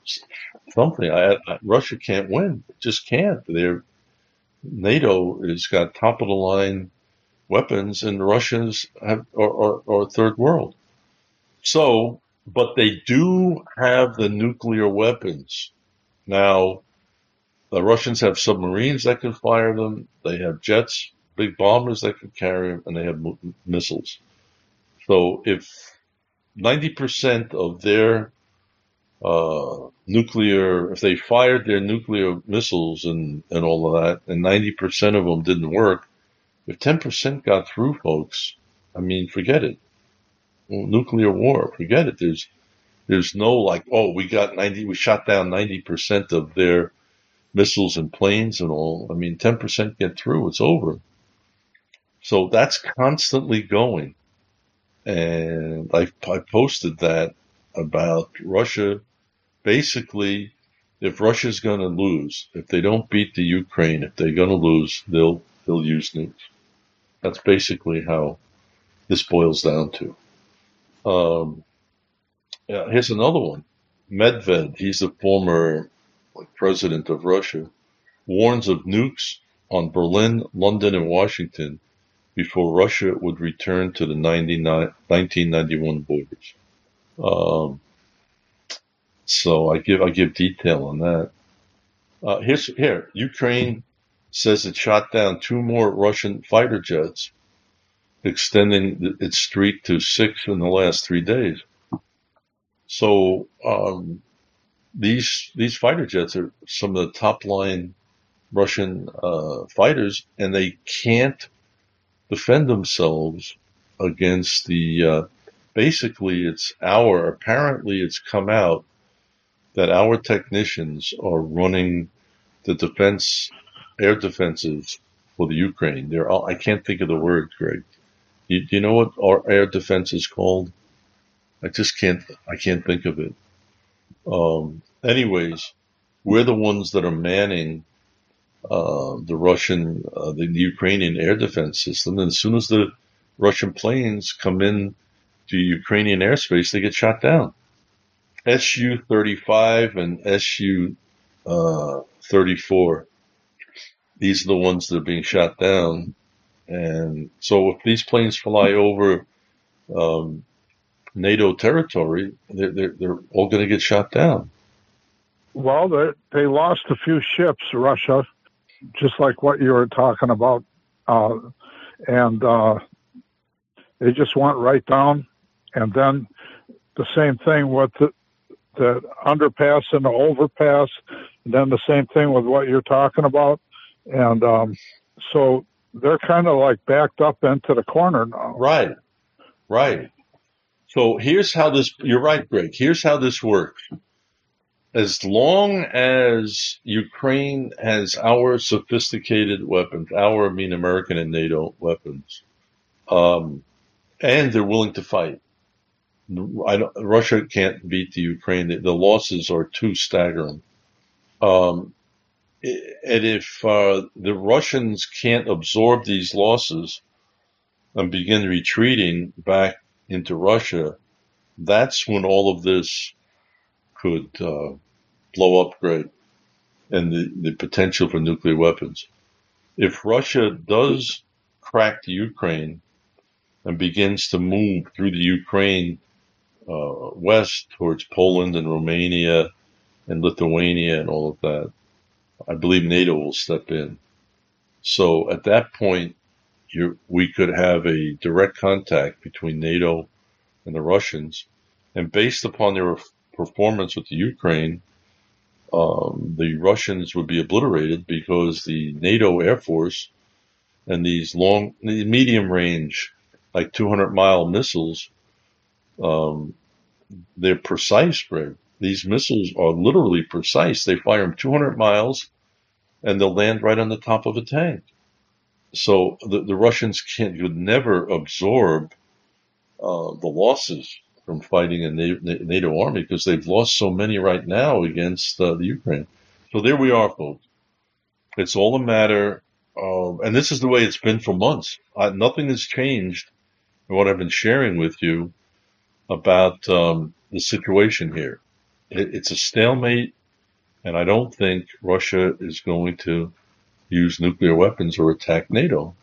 something. I, I, Russia can't win; it just can't. They're NATO has got top of the line weapons, and Russians have are, are third world. So, but they do have the nuclear weapons now. The Russians have submarines that can fire them. They have jets, big bombers that can carry them, and they have missiles. So if 90% of their uh, nuclear, if they fired their nuclear missiles and, and all of that, and 90% of them didn't work, if 10% got through, folks, I mean, forget it. Nuclear war, forget it. There's, there's no like, oh, we got 90, we shot down 90% of their missiles and planes and all. I mean, 10% get through, it's over. So that's constantly going. And I, I posted that about Russia. Basically, if Russia's going to lose, if they don't beat the Ukraine, if they're going to lose, they'll, they'll use nukes. That's basically how this boils down to. Um, yeah, here's another one. Medved, he's a former president of Russia, warns of nukes on Berlin, London, and Washington before Russia would return to the 1991 borders. Um, so I give I give detail on that. Uh, here's here Ukraine says it shot down two more Russian fighter jets, extending its streak to six in the last three days. So um, these these fighter jets are some of the top line Russian uh, fighters, and they can't defend themselves against the. Uh, basically, it's our. Apparently, it's come out that our technicians are running the defense, air defenses for the Ukraine. They're all, I can't think of the word, Greg. You, you know what our air defense is called? I just can't. I can't think of it. Um, anyways, we're the ones that are manning uh, the Russian, uh, the Ukrainian air defense system. And as soon as the Russian planes come in to Ukrainian airspace, they get shot down. Su 35 and Su uh, 34. These are the ones that are being shot down. And so if these planes fly over um, NATO territory, they're, they're, they're all going to get shot down. Well, they, they lost a few ships, Russia, just like what you were talking about. Uh, and uh, they just went right down. And then the same thing with the, the underpass and the overpass. And then the same thing with what you're talking about. And um, so they're kind of like backed up into the corner now. Right, right. So here's how this, you're right, Greg. Here's how this works. As long as Ukraine has our sophisticated weapons, our, I mean American and NATO weapons, um, and they're willing to fight, Russia can't beat the Ukraine. The, the losses are too staggering. Um, and if uh, the Russians can't absorb these losses and begin retreating back into Russia, that's when all of this could uh, blow up great and the, the potential for nuclear weapons. If Russia does crack the Ukraine and begins to move through the Ukraine uh, west towards Poland and Romania and Lithuania and all of that, I believe NATO will step in. So at that point, we could have a direct contact between NATO and the Russians. And based upon their performance with the Ukraine, um, the Russians would be obliterated because the NATO Air Force and these long, medium range, like 200 mile missiles, um, they're precise, Greg. These missiles are literally precise. They fire them 200 miles and they'll land right on the top of a tank. So the, the Russians can't, would never absorb uh, the losses from fighting a NATO army because they've lost so many right now against uh, the Ukraine. So there we are, folks. It's all a matter of, and this is the way it's been for months. nothing has changed in what I've been sharing with you about um, the situation here. It, it's a stalemate, and I don't think Russia is going to use nuclear weapons or attack NATO.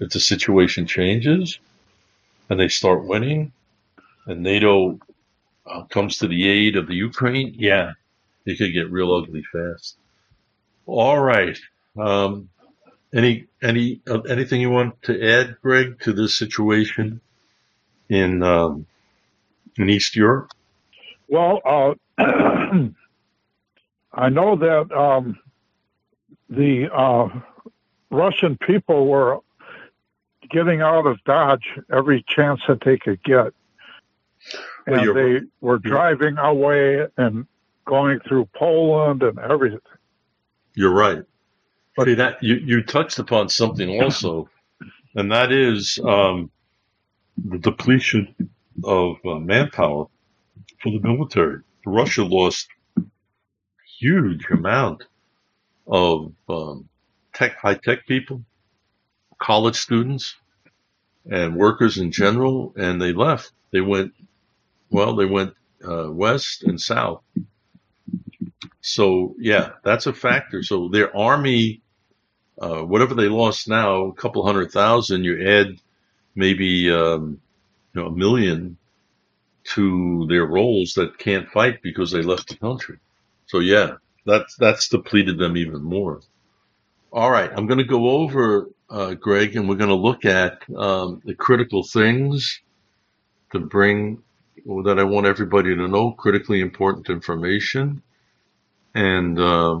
If the situation changes and they start winning, and NATO uh, comes to the aid of the Ukraine, yeah, it could get real ugly fast. All right. Um, any any uh, anything you want to add, Greg, to this situation in um, in East Europe? Well, uh, I know that um, the uh, Russian people were getting out of Dodge every chance that they could get. And well, they were driving away and going through Poland and everything. You're right. But See that you, you touched upon something also, and that is um, the depletion of uh, manpower for the military. Russia lost huge amount of um, tech, high tech people, college students, and workers in general, and they left. They went, well, they went uh, west and south. So yeah, that's a factor. So their army, uh, whatever they lost now, a couple hundred thousand, you add maybe um, you know a million to their roles that can't fight because they left the country. So yeah, that's that's depleted them even more. All right, I'm going to go over uh, Greg, and we're going to look at um, the critical things to bring that I want everybody to know, critically important information. And uh,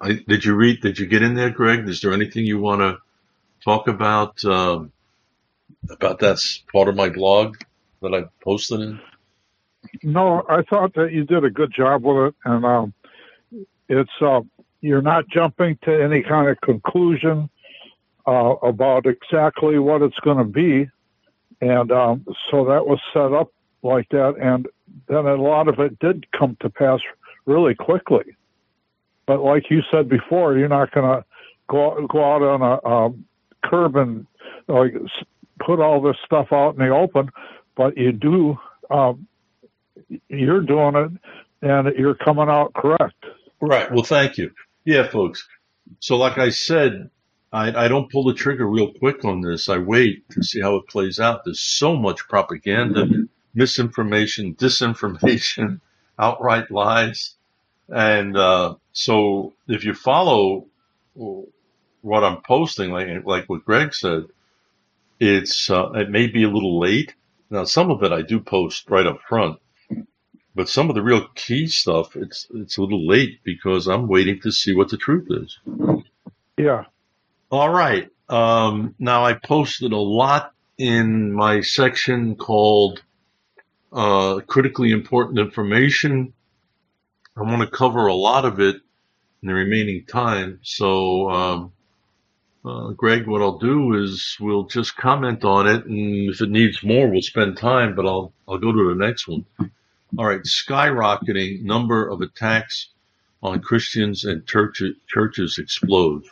I, did you read? Did you get in there, Greg? Is there anything you want to talk about uh, about that's part of my blog that I posted in? No, I thought that you did a good job with it, and um, it's uh, you're not jumping to any kind of conclusion uh, about exactly what it's going to be, and um, so that was set up like that, and then a lot of it did come to pass really quickly. But like you said before, you're not going to go go out on a um, curb and like put all this stuff out in the open, but you do. Um, you're doing it, and you're coming out correct. Right. Well, thank you. Yeah, folks. So, like I said, I, I don't pull the trigger real quick on this. I wait to see how it plays out. There's so much propaganda, misinformation, disinformation, outright lies. And uh, so if you follow what I'm posting, like like what Greg said, it's uh, it may be a little late. Now some of it I do post right up front, but some of the real key stuff it's it's a little late because I'm waiting to see what the truth is. Yeah. All right. Um, now I posted a lot in my section called uh, critically important information. I want to cover a lot of it in the remaining time. So, um, uh, Greg, what I'll do is we'll just comment on it, and if it needs more, we'll spend time. But I'll I'll go to the next one. All right, skyrocketing number of attacks on Christians and churches, churches explode.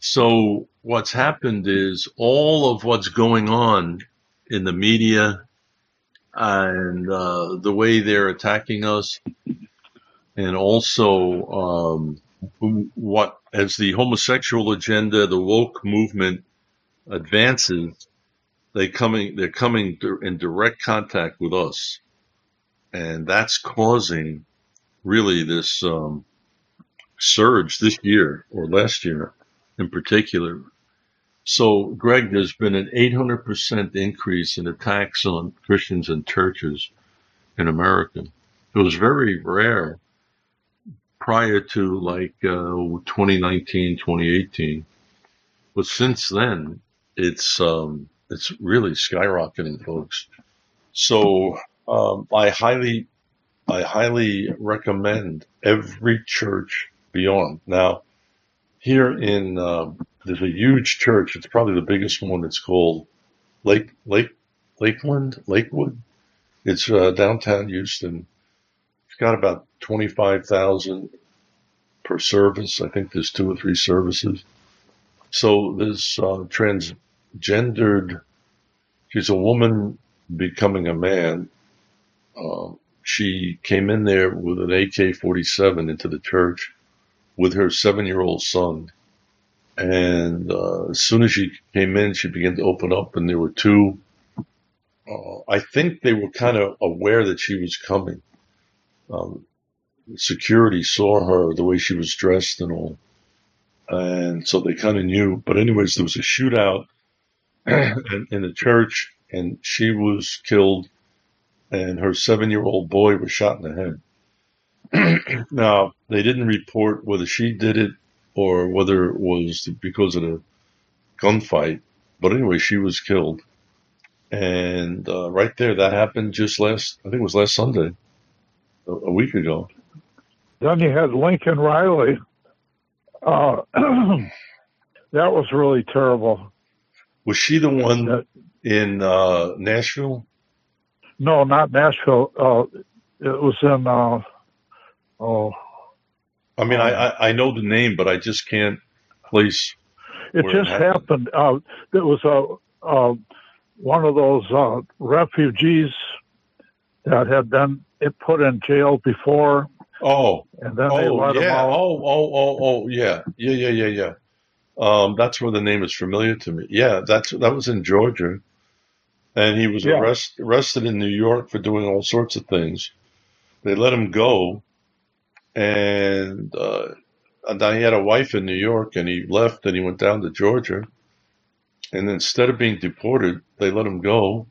So what's happened is all of what's going on in the media and uh, the way they're attacking us, and also um, what as the homosexual agenda, the woke movement advances, they coming they're coming in direct contact with us, and that's causing really this um, surge this year or last year in particular so, Greg, there's been an 800% increase in attacks on Christians and churches in America. It was very rare prior to like uh, 2019, 2018. but since then, it's um, it's really skyrocketing, folks. So um, I highly, I highly recommend every church beyond. Now, here in um, there's a huge church. It's probably the biggest one. It's called Lake Lake Lakeland Lakewood. It's uh, downtown Houston. It's got about twenty five thousand per service. I think there's two or three services. So this uh, transgendered, she's a woman becoming a man. Uh, she came in there with an AK-47 into the church with her seven-year-old son. And uh, as soon as she came in, she began to open up, and there were two. Uh, I think they were kind of aware that she was coming. Um, security saw her the way she was dressed and all, and so they kind of knew. But anyways, there was a shootout in, in the church, and she was killed, and her seven-year-old boy was shot in the head. now they didn't report whether she did it or whether it was because of the gunfight. But anyway, she was killed. And uh, right there, that happened just last, I think it was last Sunday, a, a week ago. Then you had Laken Riley. Uh, that was really terrible. Was she the one that, in uh, Nashville? No, not Nashville. Uh, it was in. Uh, oh, I mean, I, I I know the name, but I just can't place. it where it just happened. Uh, it was a uh, one of those uh, refugees that had been put in jail before, Oh, and then they oh let him yeah. out. Oh, oh, oh, oh, yeah, yeah, yeah, yeah, yeah. Um, that's where the name is familiar to me. Yeah, that's that was in Georgia, and he was Yeah. arrest, arrested in New York for doing all sorts of things. They let him go, and uh, and then he had a wife in New York, and he left, and he went down to Georgia, and instead of being deported, they let him go,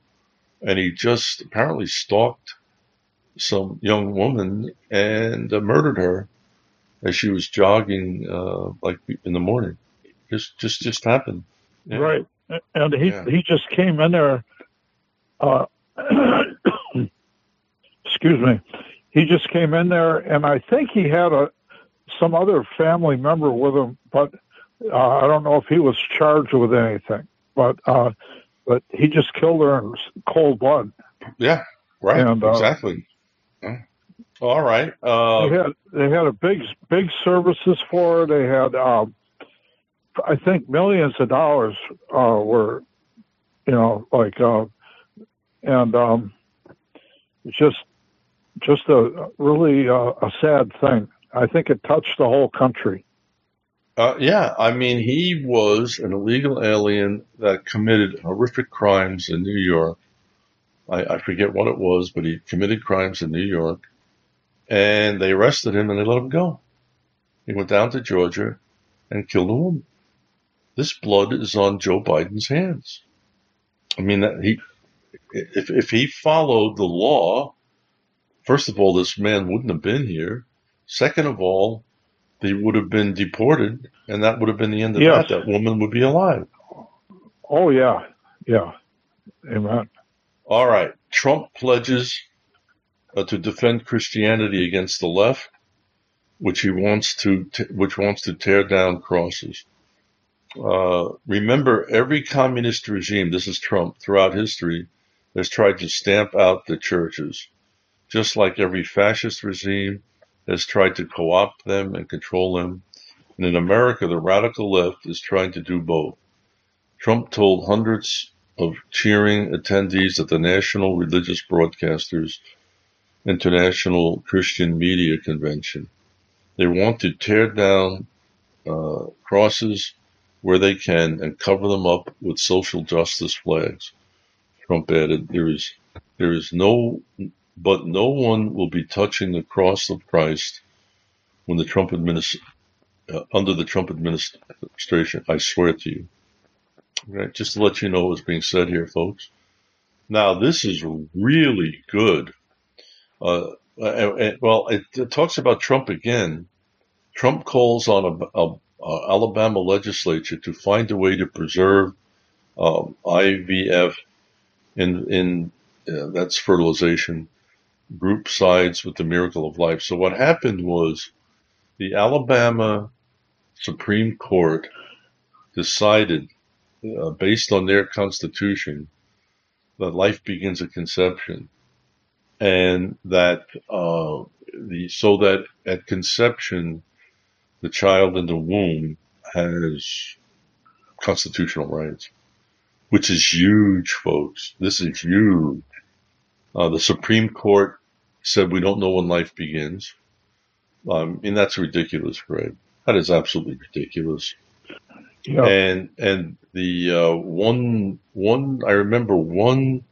and he just apparently stalked some young woman and uh, murdered her as she was jogging, uh, like in the morning. Just, just, just happened. Yeah. Right. And he Yeah. he just came in there. Uh, excuse me. He just came in there, and I think he had a some other family member with him, but uh, I don't know if he was charged with anything. But uh, but he just killed her in cold blood. Yeah. Right. And, uh, exactly. Yeah. All right. They Uh, had they had a big big services for it. They had um, I think millions of dollars uh, were you know like uh, and um, it's just just a really uh, a sad thing. I think it touched the whole country. uh, yeah. I mean, he was an illegal alien that committed horrific crimes in New York. I, I forget what it was, but he committed crimes in New York, and they arrested him and they let him go. He went down to Georgia and killed a woman. This blood is on Joe Biden's hands. I mean, that he, if if he followed the law, first of all, this man wouldn't have been here. Second of all, he would have been deported, and that would have been the end of Yes. that. That woman would be alive. Oh yeah, yeah, amen. All right. Trump pledges uh, to defend Christianity against the left, which he wants to, t- which wants to tear down crosses. Uh, remember, every communist regime, this is Trump, throughout history, has tried to stamp out the churches, just like every fascist regime has tried to co-opt them and control them. And in America, the radical left is trying to do both. Trump told hundreds of cheering attendees at the National Religious Broadcasters International Christian Media Convention. They want to tear down uh, crosses where they can and cover them up with social justice flags. Trump added, "There is, there is no, but no one will be touching the cross of Christ when the Trump administ- uh, under the Trump administration. I swear to you." Right, just to let you know what's being said here, folks. Now, this is really good. Uh, well, it, it talks about Trump again. Trump calls on a, a uh, Alabama legislature to find a way to preserve um, IVF in in uh, that's fertilization group sides with the miracle of life. So what happened was the Alabama Supreme Court decided, uh, based on their constitution, that life begins at conception, and that uh, the so that at conception, the child in the womb has constitutional rights, which is huge, folks. This is huge. Uh, the Supreme Court said we don't know when life begins. Um, and that's ridiculous, Greg. That is absolutely ridiculous. Yeah. And and the uh, one one I remember one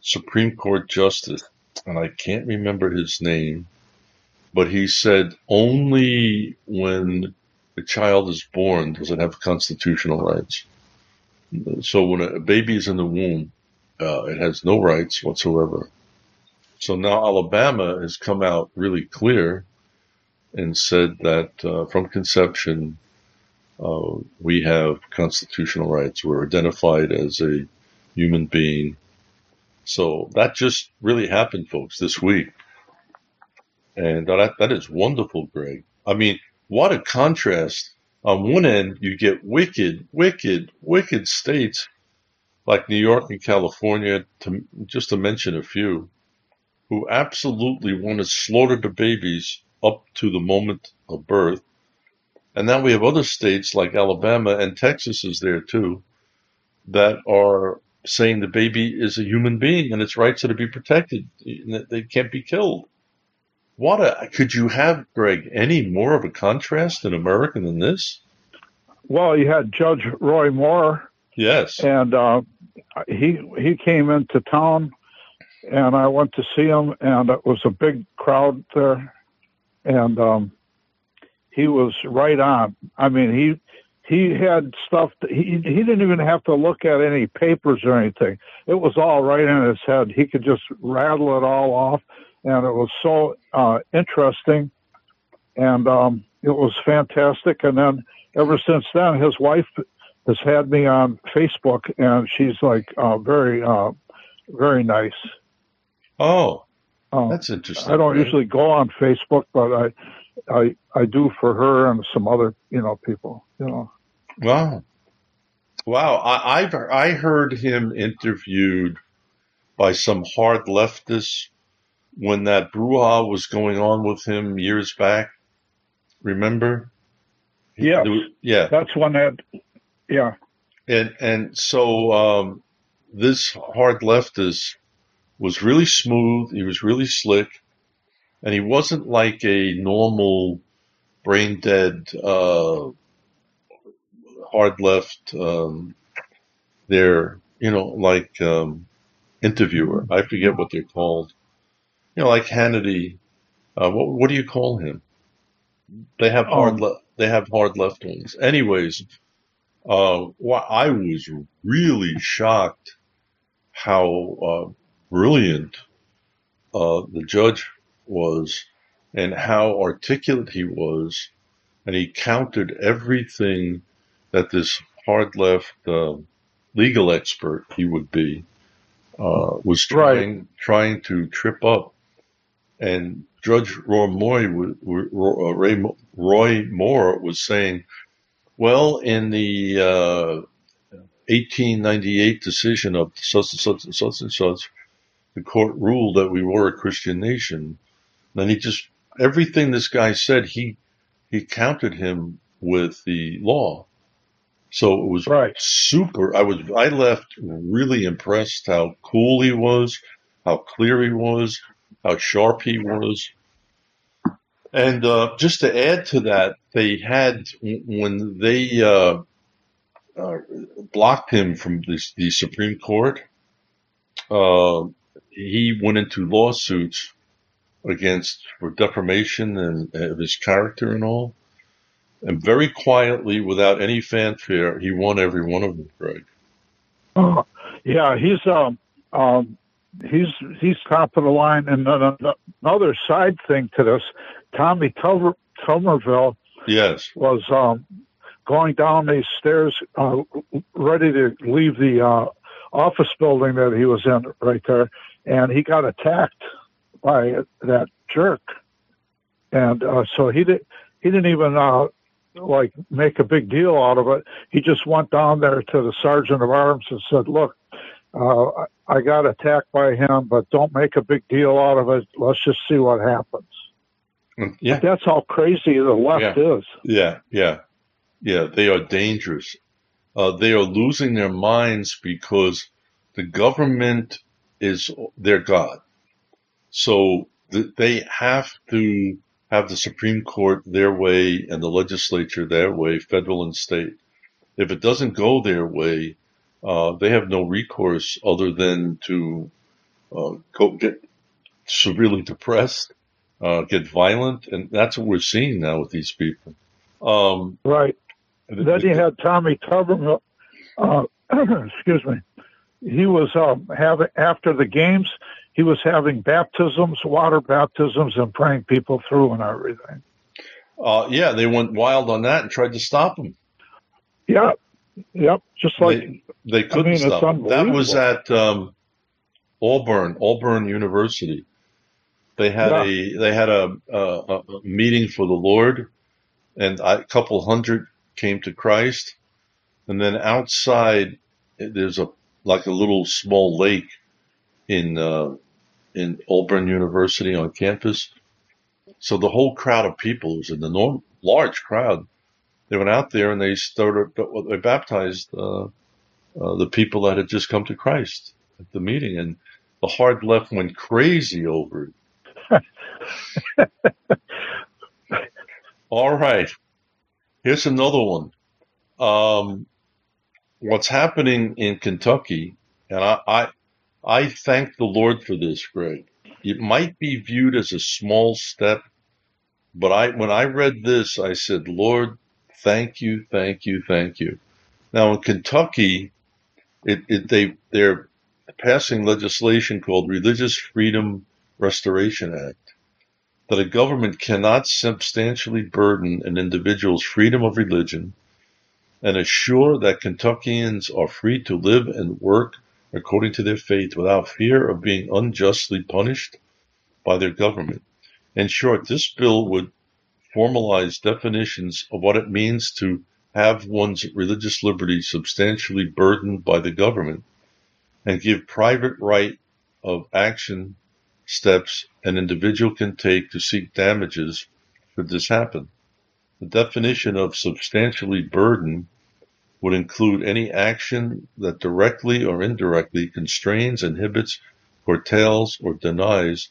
Supreme Court justice, and I can't remember his name, but he said only when a child is born does it have constitutional rights. So when a baby is in the womb, uh, it has no rights whatsoever. So now Alabama has come out really clear and said that uh, from conception, uh, we have constitutional rights. We're identified as a human being. So that just really happened, folks, this week. And that, that is wonderful, Greg. I mean, what a contrast. On one end, you get wicked, wicked, wicked states like New York and California, to, just to mention a few, who absolutely want to slaughter the babies up to the moment of birth. And then we have other states like Alabama and Texas is there too that are saying the baby is a human being and its rights are to be protected. They can't be killed. What a, could you have, Greg, any more of a contrast in America than this? Well, you had Judge Roy Moore. Yes. And uh, he he came into town and I went to see him, and it was a big crowd there, and um, he was right on. I mean, he he had stuff. That he he didn't even have to look at any papers or anything. It was all right in his head. He could just rattle it all off, and it was so uh, interesting, and um, it was fantastic. And then ever since then, his wife has had me on Facebook, and she's like uh, very uh, very nice. Oh, um, that's interesting. I don't right? usually go on Facebook, but I, I, I do for her and some other, you know, people. You know. Wow, wow! I, I've I heard him interviewed by some hard leftists when that brouhaha was going on with him years back. Remember? Yeah, yeah. That's one that. Yeah. And and so um, this hard leftist was really smooth. He was really slick, and he wasn't like a normal brain dead, uh, hard left, um, there, you know, like, um, interviewer. I forget what they're called. You know, like Hannity. Uh, what, what do you call him? They have hard, um, le- they have hard left ones. Anyways, uh, I was really shocked how, uh, brilliant uh, the judge was and how articulate he was. And he countered everything that this hard left uh, legal expert he would be uh, was trying right. trying to trip up. And Judge Roy Moore, Roy Moore was saying, well, in the uh, 1898 decision of such and such and such and such, the court ruled that we were a Christian nation. Then he just everything this guy said, he he counted him with the law. So it was right. super. I was I left really impressed how cool he was, how clear he was, how sharp he was. And uh, just to add to that, they had when they uh, uh, blocked him from the, the Supreme Court. Uh, he went into lawsuits against for defamation and of his character and all. And very quietly, without any fanfare, he won every one of them, Greg. Oh, yeah, he's um, um, he's he's top of the line. And another side thing to this, Tommy Tuberville. yes, was um, going down these stairs, uh, ready to leave the uh, office building that he was in right there, and he got attacked by that jerk, and uh, so he did. He didn't even uh, like make a big deal out of it. He just went down there to the sergeant of arms and said, "Look, uh, I got attacked by him, but don't make a big deal out of it. Let's just see what happens." Mm, Yeah, That's how crazy the left is. yeah, yeah, yeah. They are dangerous. Uh, they are losing their minds because the government is their god. So th- they have to have the Supreme Court their way and the legislature their way, federal and state. If it doesn't go their way, uh, they have no recourse other than to uh, go get severely depressed, uh, get violent, and that's what we're seeing now with these people. Um, Right. Then you had Tommy Tuberville. Uh, excuse me. He was um, having after the games. He was having baptisms, water baptisms, and praying people through and everything. uh, yeah, they went wild on that and tried to stop him. Yeah, yep. Just like They couldn't mean, stop. That was at um, Auburn, Auburn University. They had Yeah. a they had a, a, a meeting for the Lord, and a couple hundred came to Christ. And then outside, there's a like a little small lake in uh, in Auburn University on campus. So the whole crowd of people was an enormous, large crowd. They went out there and they started. They baptized uh, uh, the people that had just come to Christ at the meeting, and the hard left went crazy over it. All right, here's another one. Um, what's happening in Kentucky, and I, I, I thank the Lord for this, Greg. It might be viewed as a small step, but I, when I read this, I said, Lord, thank you, thank you, thank you. Now in Kentucky, it, it they they're passing legislation called Religious Freedom Restoration Act that a government cannot substantially burden an individual's freedom of religion and assure that Kentuckians are free to live and work according to their faith without fear of being unjustly punished by their government. In short, this bill would formalize definitions of what it means to have one's religious liberty substantially burdened by the government and give private right of action steps an individual can take to seek damages should this happen. The definition of substantially burden would include any action that directly or indirectly constrains, inhibits, curtails, or denies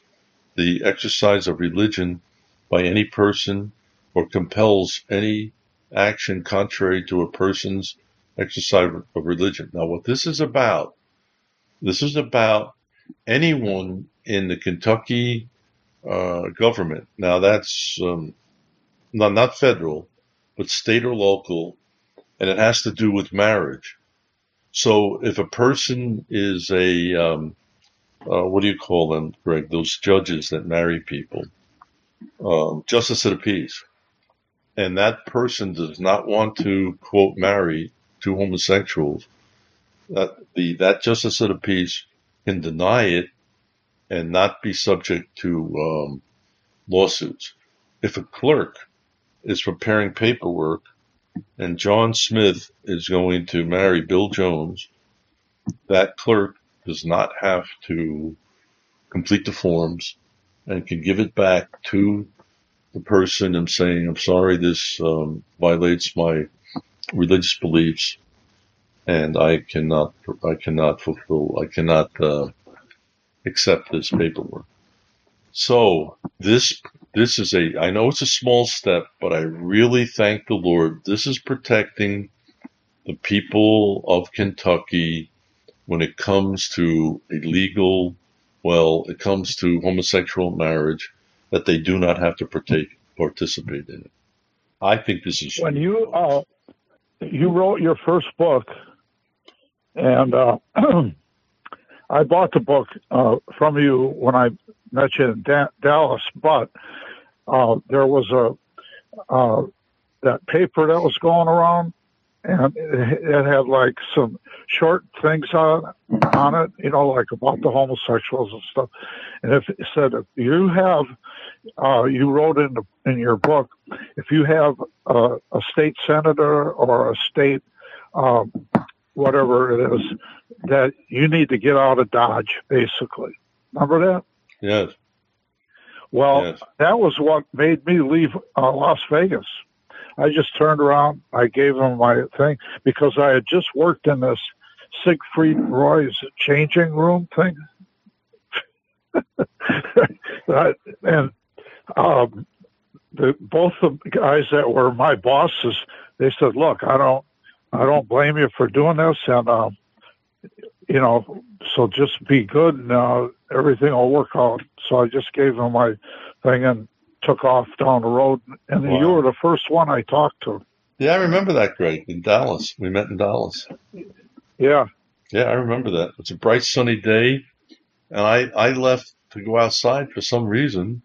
the exercise of religion by any person or compels any action contrary to a person's exercise of religion. Now, what this is about, this is about anyone in the Kentucky uh, government. Now, that's um, not, not federal, but state or local, and it has to do with marriage. So, if a person is a um, uh, what do you call them, Greg? Those judges that marry people, um, justice of the peace, and that person does not want to quote marry two homosexuals, that the that justice of the peace can deny it and not be subject to um, lawsuits. If a clerk is preparing paperwork and John Smith is going to marry Bill Jones, that clerk does not have to complete the forms and can give it back to the person and saying, I'm sorry, this um, violates my religious beliefs and I cannot, I cannot fulfill, I cannot uh, accept this paperwork. So this, this is a, I know it's a small step, but I really thank the Lord. This is protecting the people of Kentucky when it comes to illegal legal, well, it comes to homosexual marriage, that they do not have to partake, participate in it. I think this is when you uh, you wrote your first book, and uh, I bought the book uh, from you when I met you in da- Dallas, but uh, there was a uh, that paper that was going around, and it, had like some short things on on it, you know, like about the homosexuals and stuff. And if it said if you have, uh, you wrote in the, in your book, if you have a, a state senator or a state, um, whatever it is, that you need to get out of Dodge, basically. Remember that? Yes. Well, Yes. that was what made me leave uh, Las Vegas. I just turned around. I gave him my thing because I had just worked in this Siegfried Roy's changing room thing. And um, the, both the guys that were my bosses, they said, "Look, I don't, I don't blame you for doing this, and um, you know, so just be good, and uh, everything will work out." So I just gave them my thing and took off down the road. And Wow. you were the first one I talked to. Yeah, I remember that, Greg, in Dallas. We met in Dallas. Yeah, Yeah, I remember that. It's a bright sunny day, and I, I left to go outside for some reason,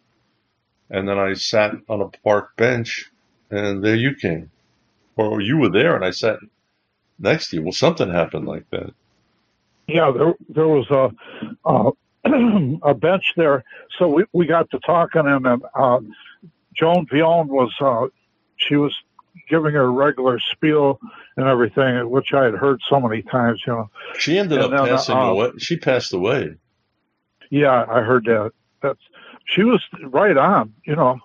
and then I sat on a park bench, and there you came. Or you were there, and I sat next to you. Well, something happened like that. yeah. There, there was a uh, a bench there, so we we got to talking, and then uh, Joan Veon was uh, she was giving her regular spiel and everything, which I had heard so many times. You know, She ended And up then, passing uh, away. She passed away. yeah, I heard that. That's she was right on. You know,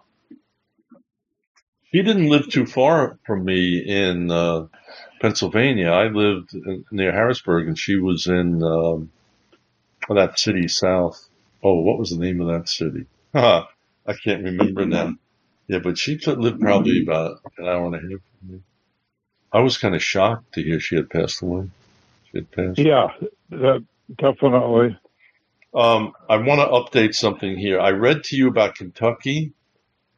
She didn't live too far from me in uh, Pennsylvania. I lived in, near Harrisburg, and she was in um, that city south. Oh, what was the name of that city? I can't remember now. Yeah, but she could- lived probably about an hour and a half from me. I was kind of shocked to hear she had passed away. She had passed. yeah, that definitely. Um, I want to update something here. I read to you about Kentucky,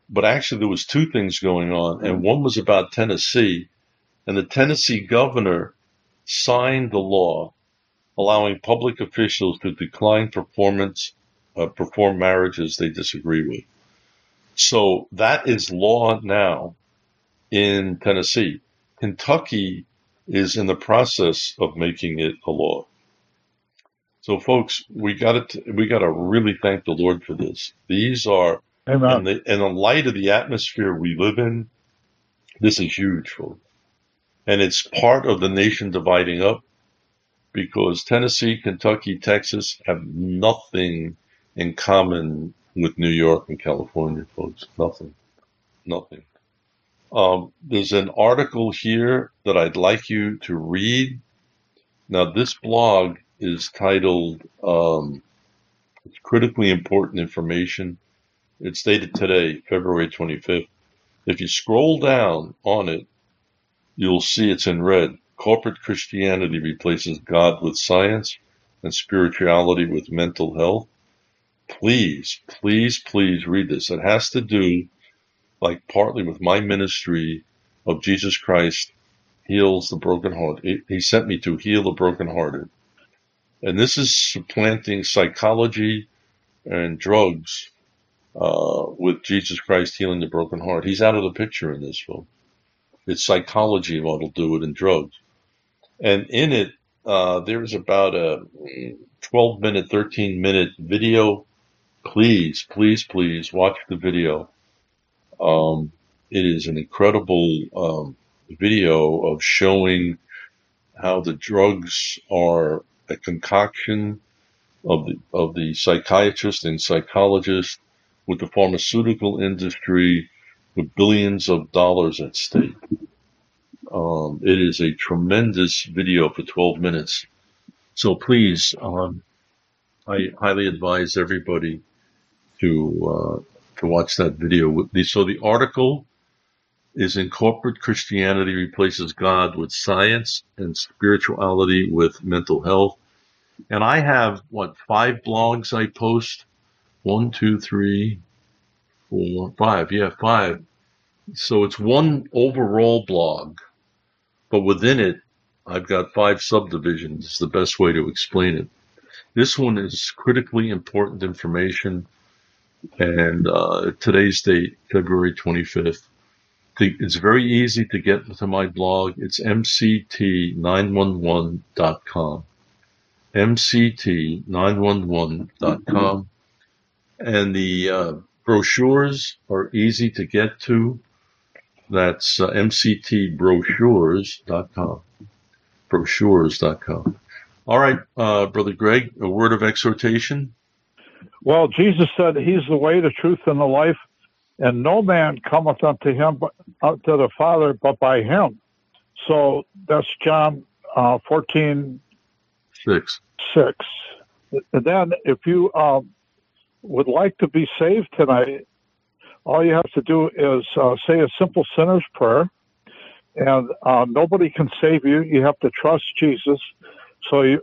but actually there was two things going on, and one was about Tennessee, and the Tennessee governor signed the law allowing public officials to decline performance uh, perform marriages they disagree with. So that is law now in Tennessee. Kentucky is in the process of making it a law. So, folks, we got to we got to really thank the Lord for this. These are in the in the light of the atmosphere we live in. This is huge, folks, and it's part of the nation dividing up because Tennessee, Kentucky, Texas have nothing in common with New York and California, folks. Nothing, nothing. Um, there's an article here that I'd like you to read. Now, this blog is titled um, "It's Critically Important Information." It's dated today, February 25th. If you scroll down on it, you'll see it's in red. Corporate Christianity replaces God with science and spirituality with mental health. Please, please, please read this. It has to do, like, partly with my ministry of Jesus Christ heals the brokenhearted. He- He sent me to heal the brokenhearted. And this is supplanting psychology and drugs uh, with Jesus Christ healing the broken heart. He's out of the picture in this film. It's psychology what'll do it and drugs. And in it, uh, there's about a 12 minute, 13 minute video. Please, please, please watch the video. Um, it is an incredible um, video of showing how the drugs are a concoction of the of the psychiatrist and psychologist with the pharmaceutical industry with billions of dollars at stake. Um, it is a tremendous video for 12 minutes. So please, um, I highly advise everybody to uh, to watch that video. So the article is in corporate Christianity replaces God with science and spirituality with mental health. And I have what five blogs I post one, two, three, four, five. Yeah, five. So it's one overall blog, but within it, I've got five subdivisions. It's the best way to explain it. This one is critically important information, and uh, today's date, February 25th. it's very easy to get to my blog. It's mct911.com. mct911.com. And the uh, brochures are easy to get to. That's uh, mctbrochures.com. Brochures.com. All right, uh, Brother Greg, a word of exhortation. Well, Jesus said he's the way, the truth, and the life, and no man cometh unto him but unto the Father but by him. So that's John uh, 14, Six. 6. And then if you um, would like to be saved tonight, all you have to do is uh, say a simple sinner's prayer. And uh, nobody can save you. You have to trust Jesus. So you,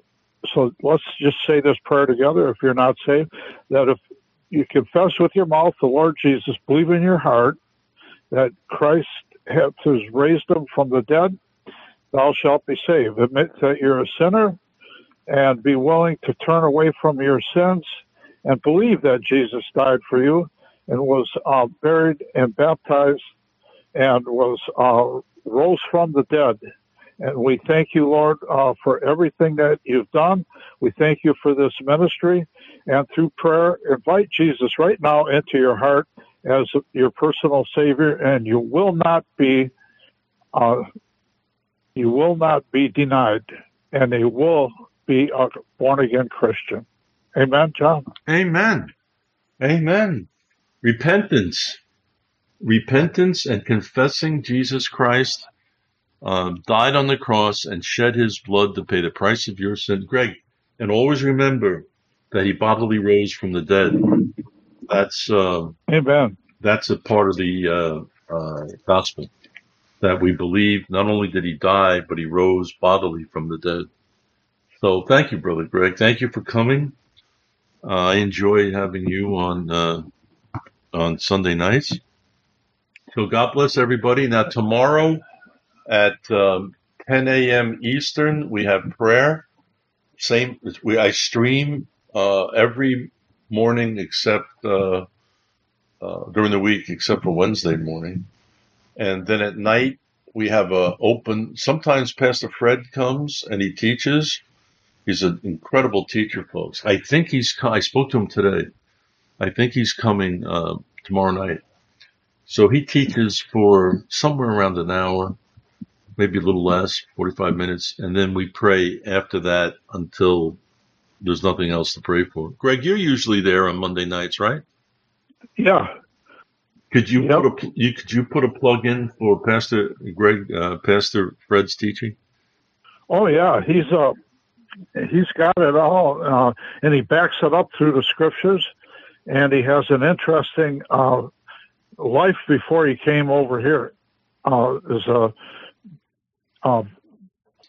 so let's just say this prayer together. If you're not saved, that if you confess with your mouth the Lord Jesus, believe in your heart that Christ has raised him from the dead, thou shalt be saved. Admit that you're a sinner and be willing to turn away from your sins and believe that Jesus died for you and was uh, buried and baptized and was uh, rose from the dead. And we thank you, Lord, uh, for everything that you've done. We thank you for this ministry. And through prayer, invite Jesus right now into your heart as your personal Savior, and you will not be, uh, you will not be denied, and you will be a born again Christian. Amen, John. Amen. Amen. Repentance. Repentance and confessing Jesus Christ um, died on the cross and shed his blood to pay the price of your sin. Greg, and always remember that he bodily rose from the dead. That's uh, Amen. that's a part of the uh, uh, gospel that we believe. Not only did he die, but he rose bodily from the dead. So thank you, brother Greg. Thank you for coming. Uh, I enjoy having you on uh, on Sunday nights. So God bless everybody. Now tomorrow at um, 10 a.m. Eastern, we have prayer. Same, we I stream uh, every morning except uh, uh, during the week, except for Wednesday morning, and then at night we have a open. Sometimes Pastor Fred comes and he teaches. He's an incredible teacher, folks. I think he's. I spoke to him today. I think he's coming uh, tomorrow night. So he teaches for somewhere around an hour, maybe a little less, 45 minutes, and then we pray after that until there's nothing else to pray for. Greg, you're usually there on Monday nights, right? Yeah. Could you Yep. put a you could you put a plug in for Pastor Greg, uh, Pastor Fred's teaching? Oh yeah, he's uh he's got it all, uh, and he backs it up through the scriptures, and he has an interesting uh, life before he came over here. Uh, is a um,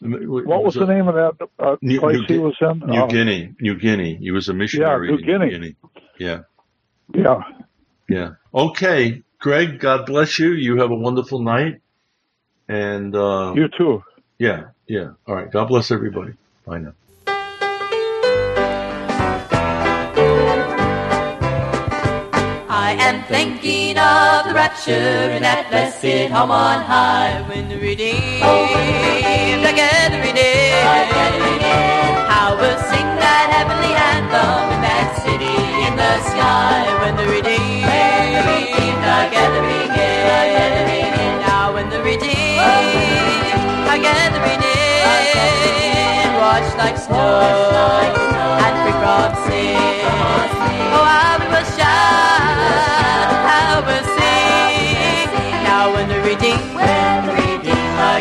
what was the name of that uh, New- place New he was in? New Um, Guinea, New Guinea. He was a missionary. New in Guinea. Yeah, Yeah, yeah. Okay, Greg. God bless you. You have a wonderful night. And uh, you too. yeah, yeah. All right. God bless everybody. Bye now. I am thinking of the rapture in that blessed home on high when the redeemed are gathering in. How we'll sing that heavenly anthem in that city in the sky when the redeemed are gathering in. Now when the redeemed are gathering in, washed like snow and free from sin. Oh, how we will shout,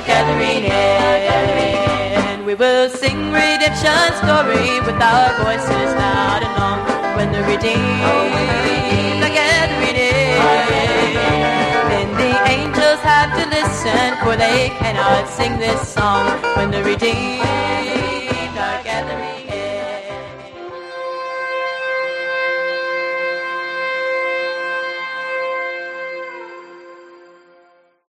gathering in, we will sing redemption story with our voices loud and long. When the redeemed are gathering in, then the angels have to listen, for they cannot sing this song. When the redeemed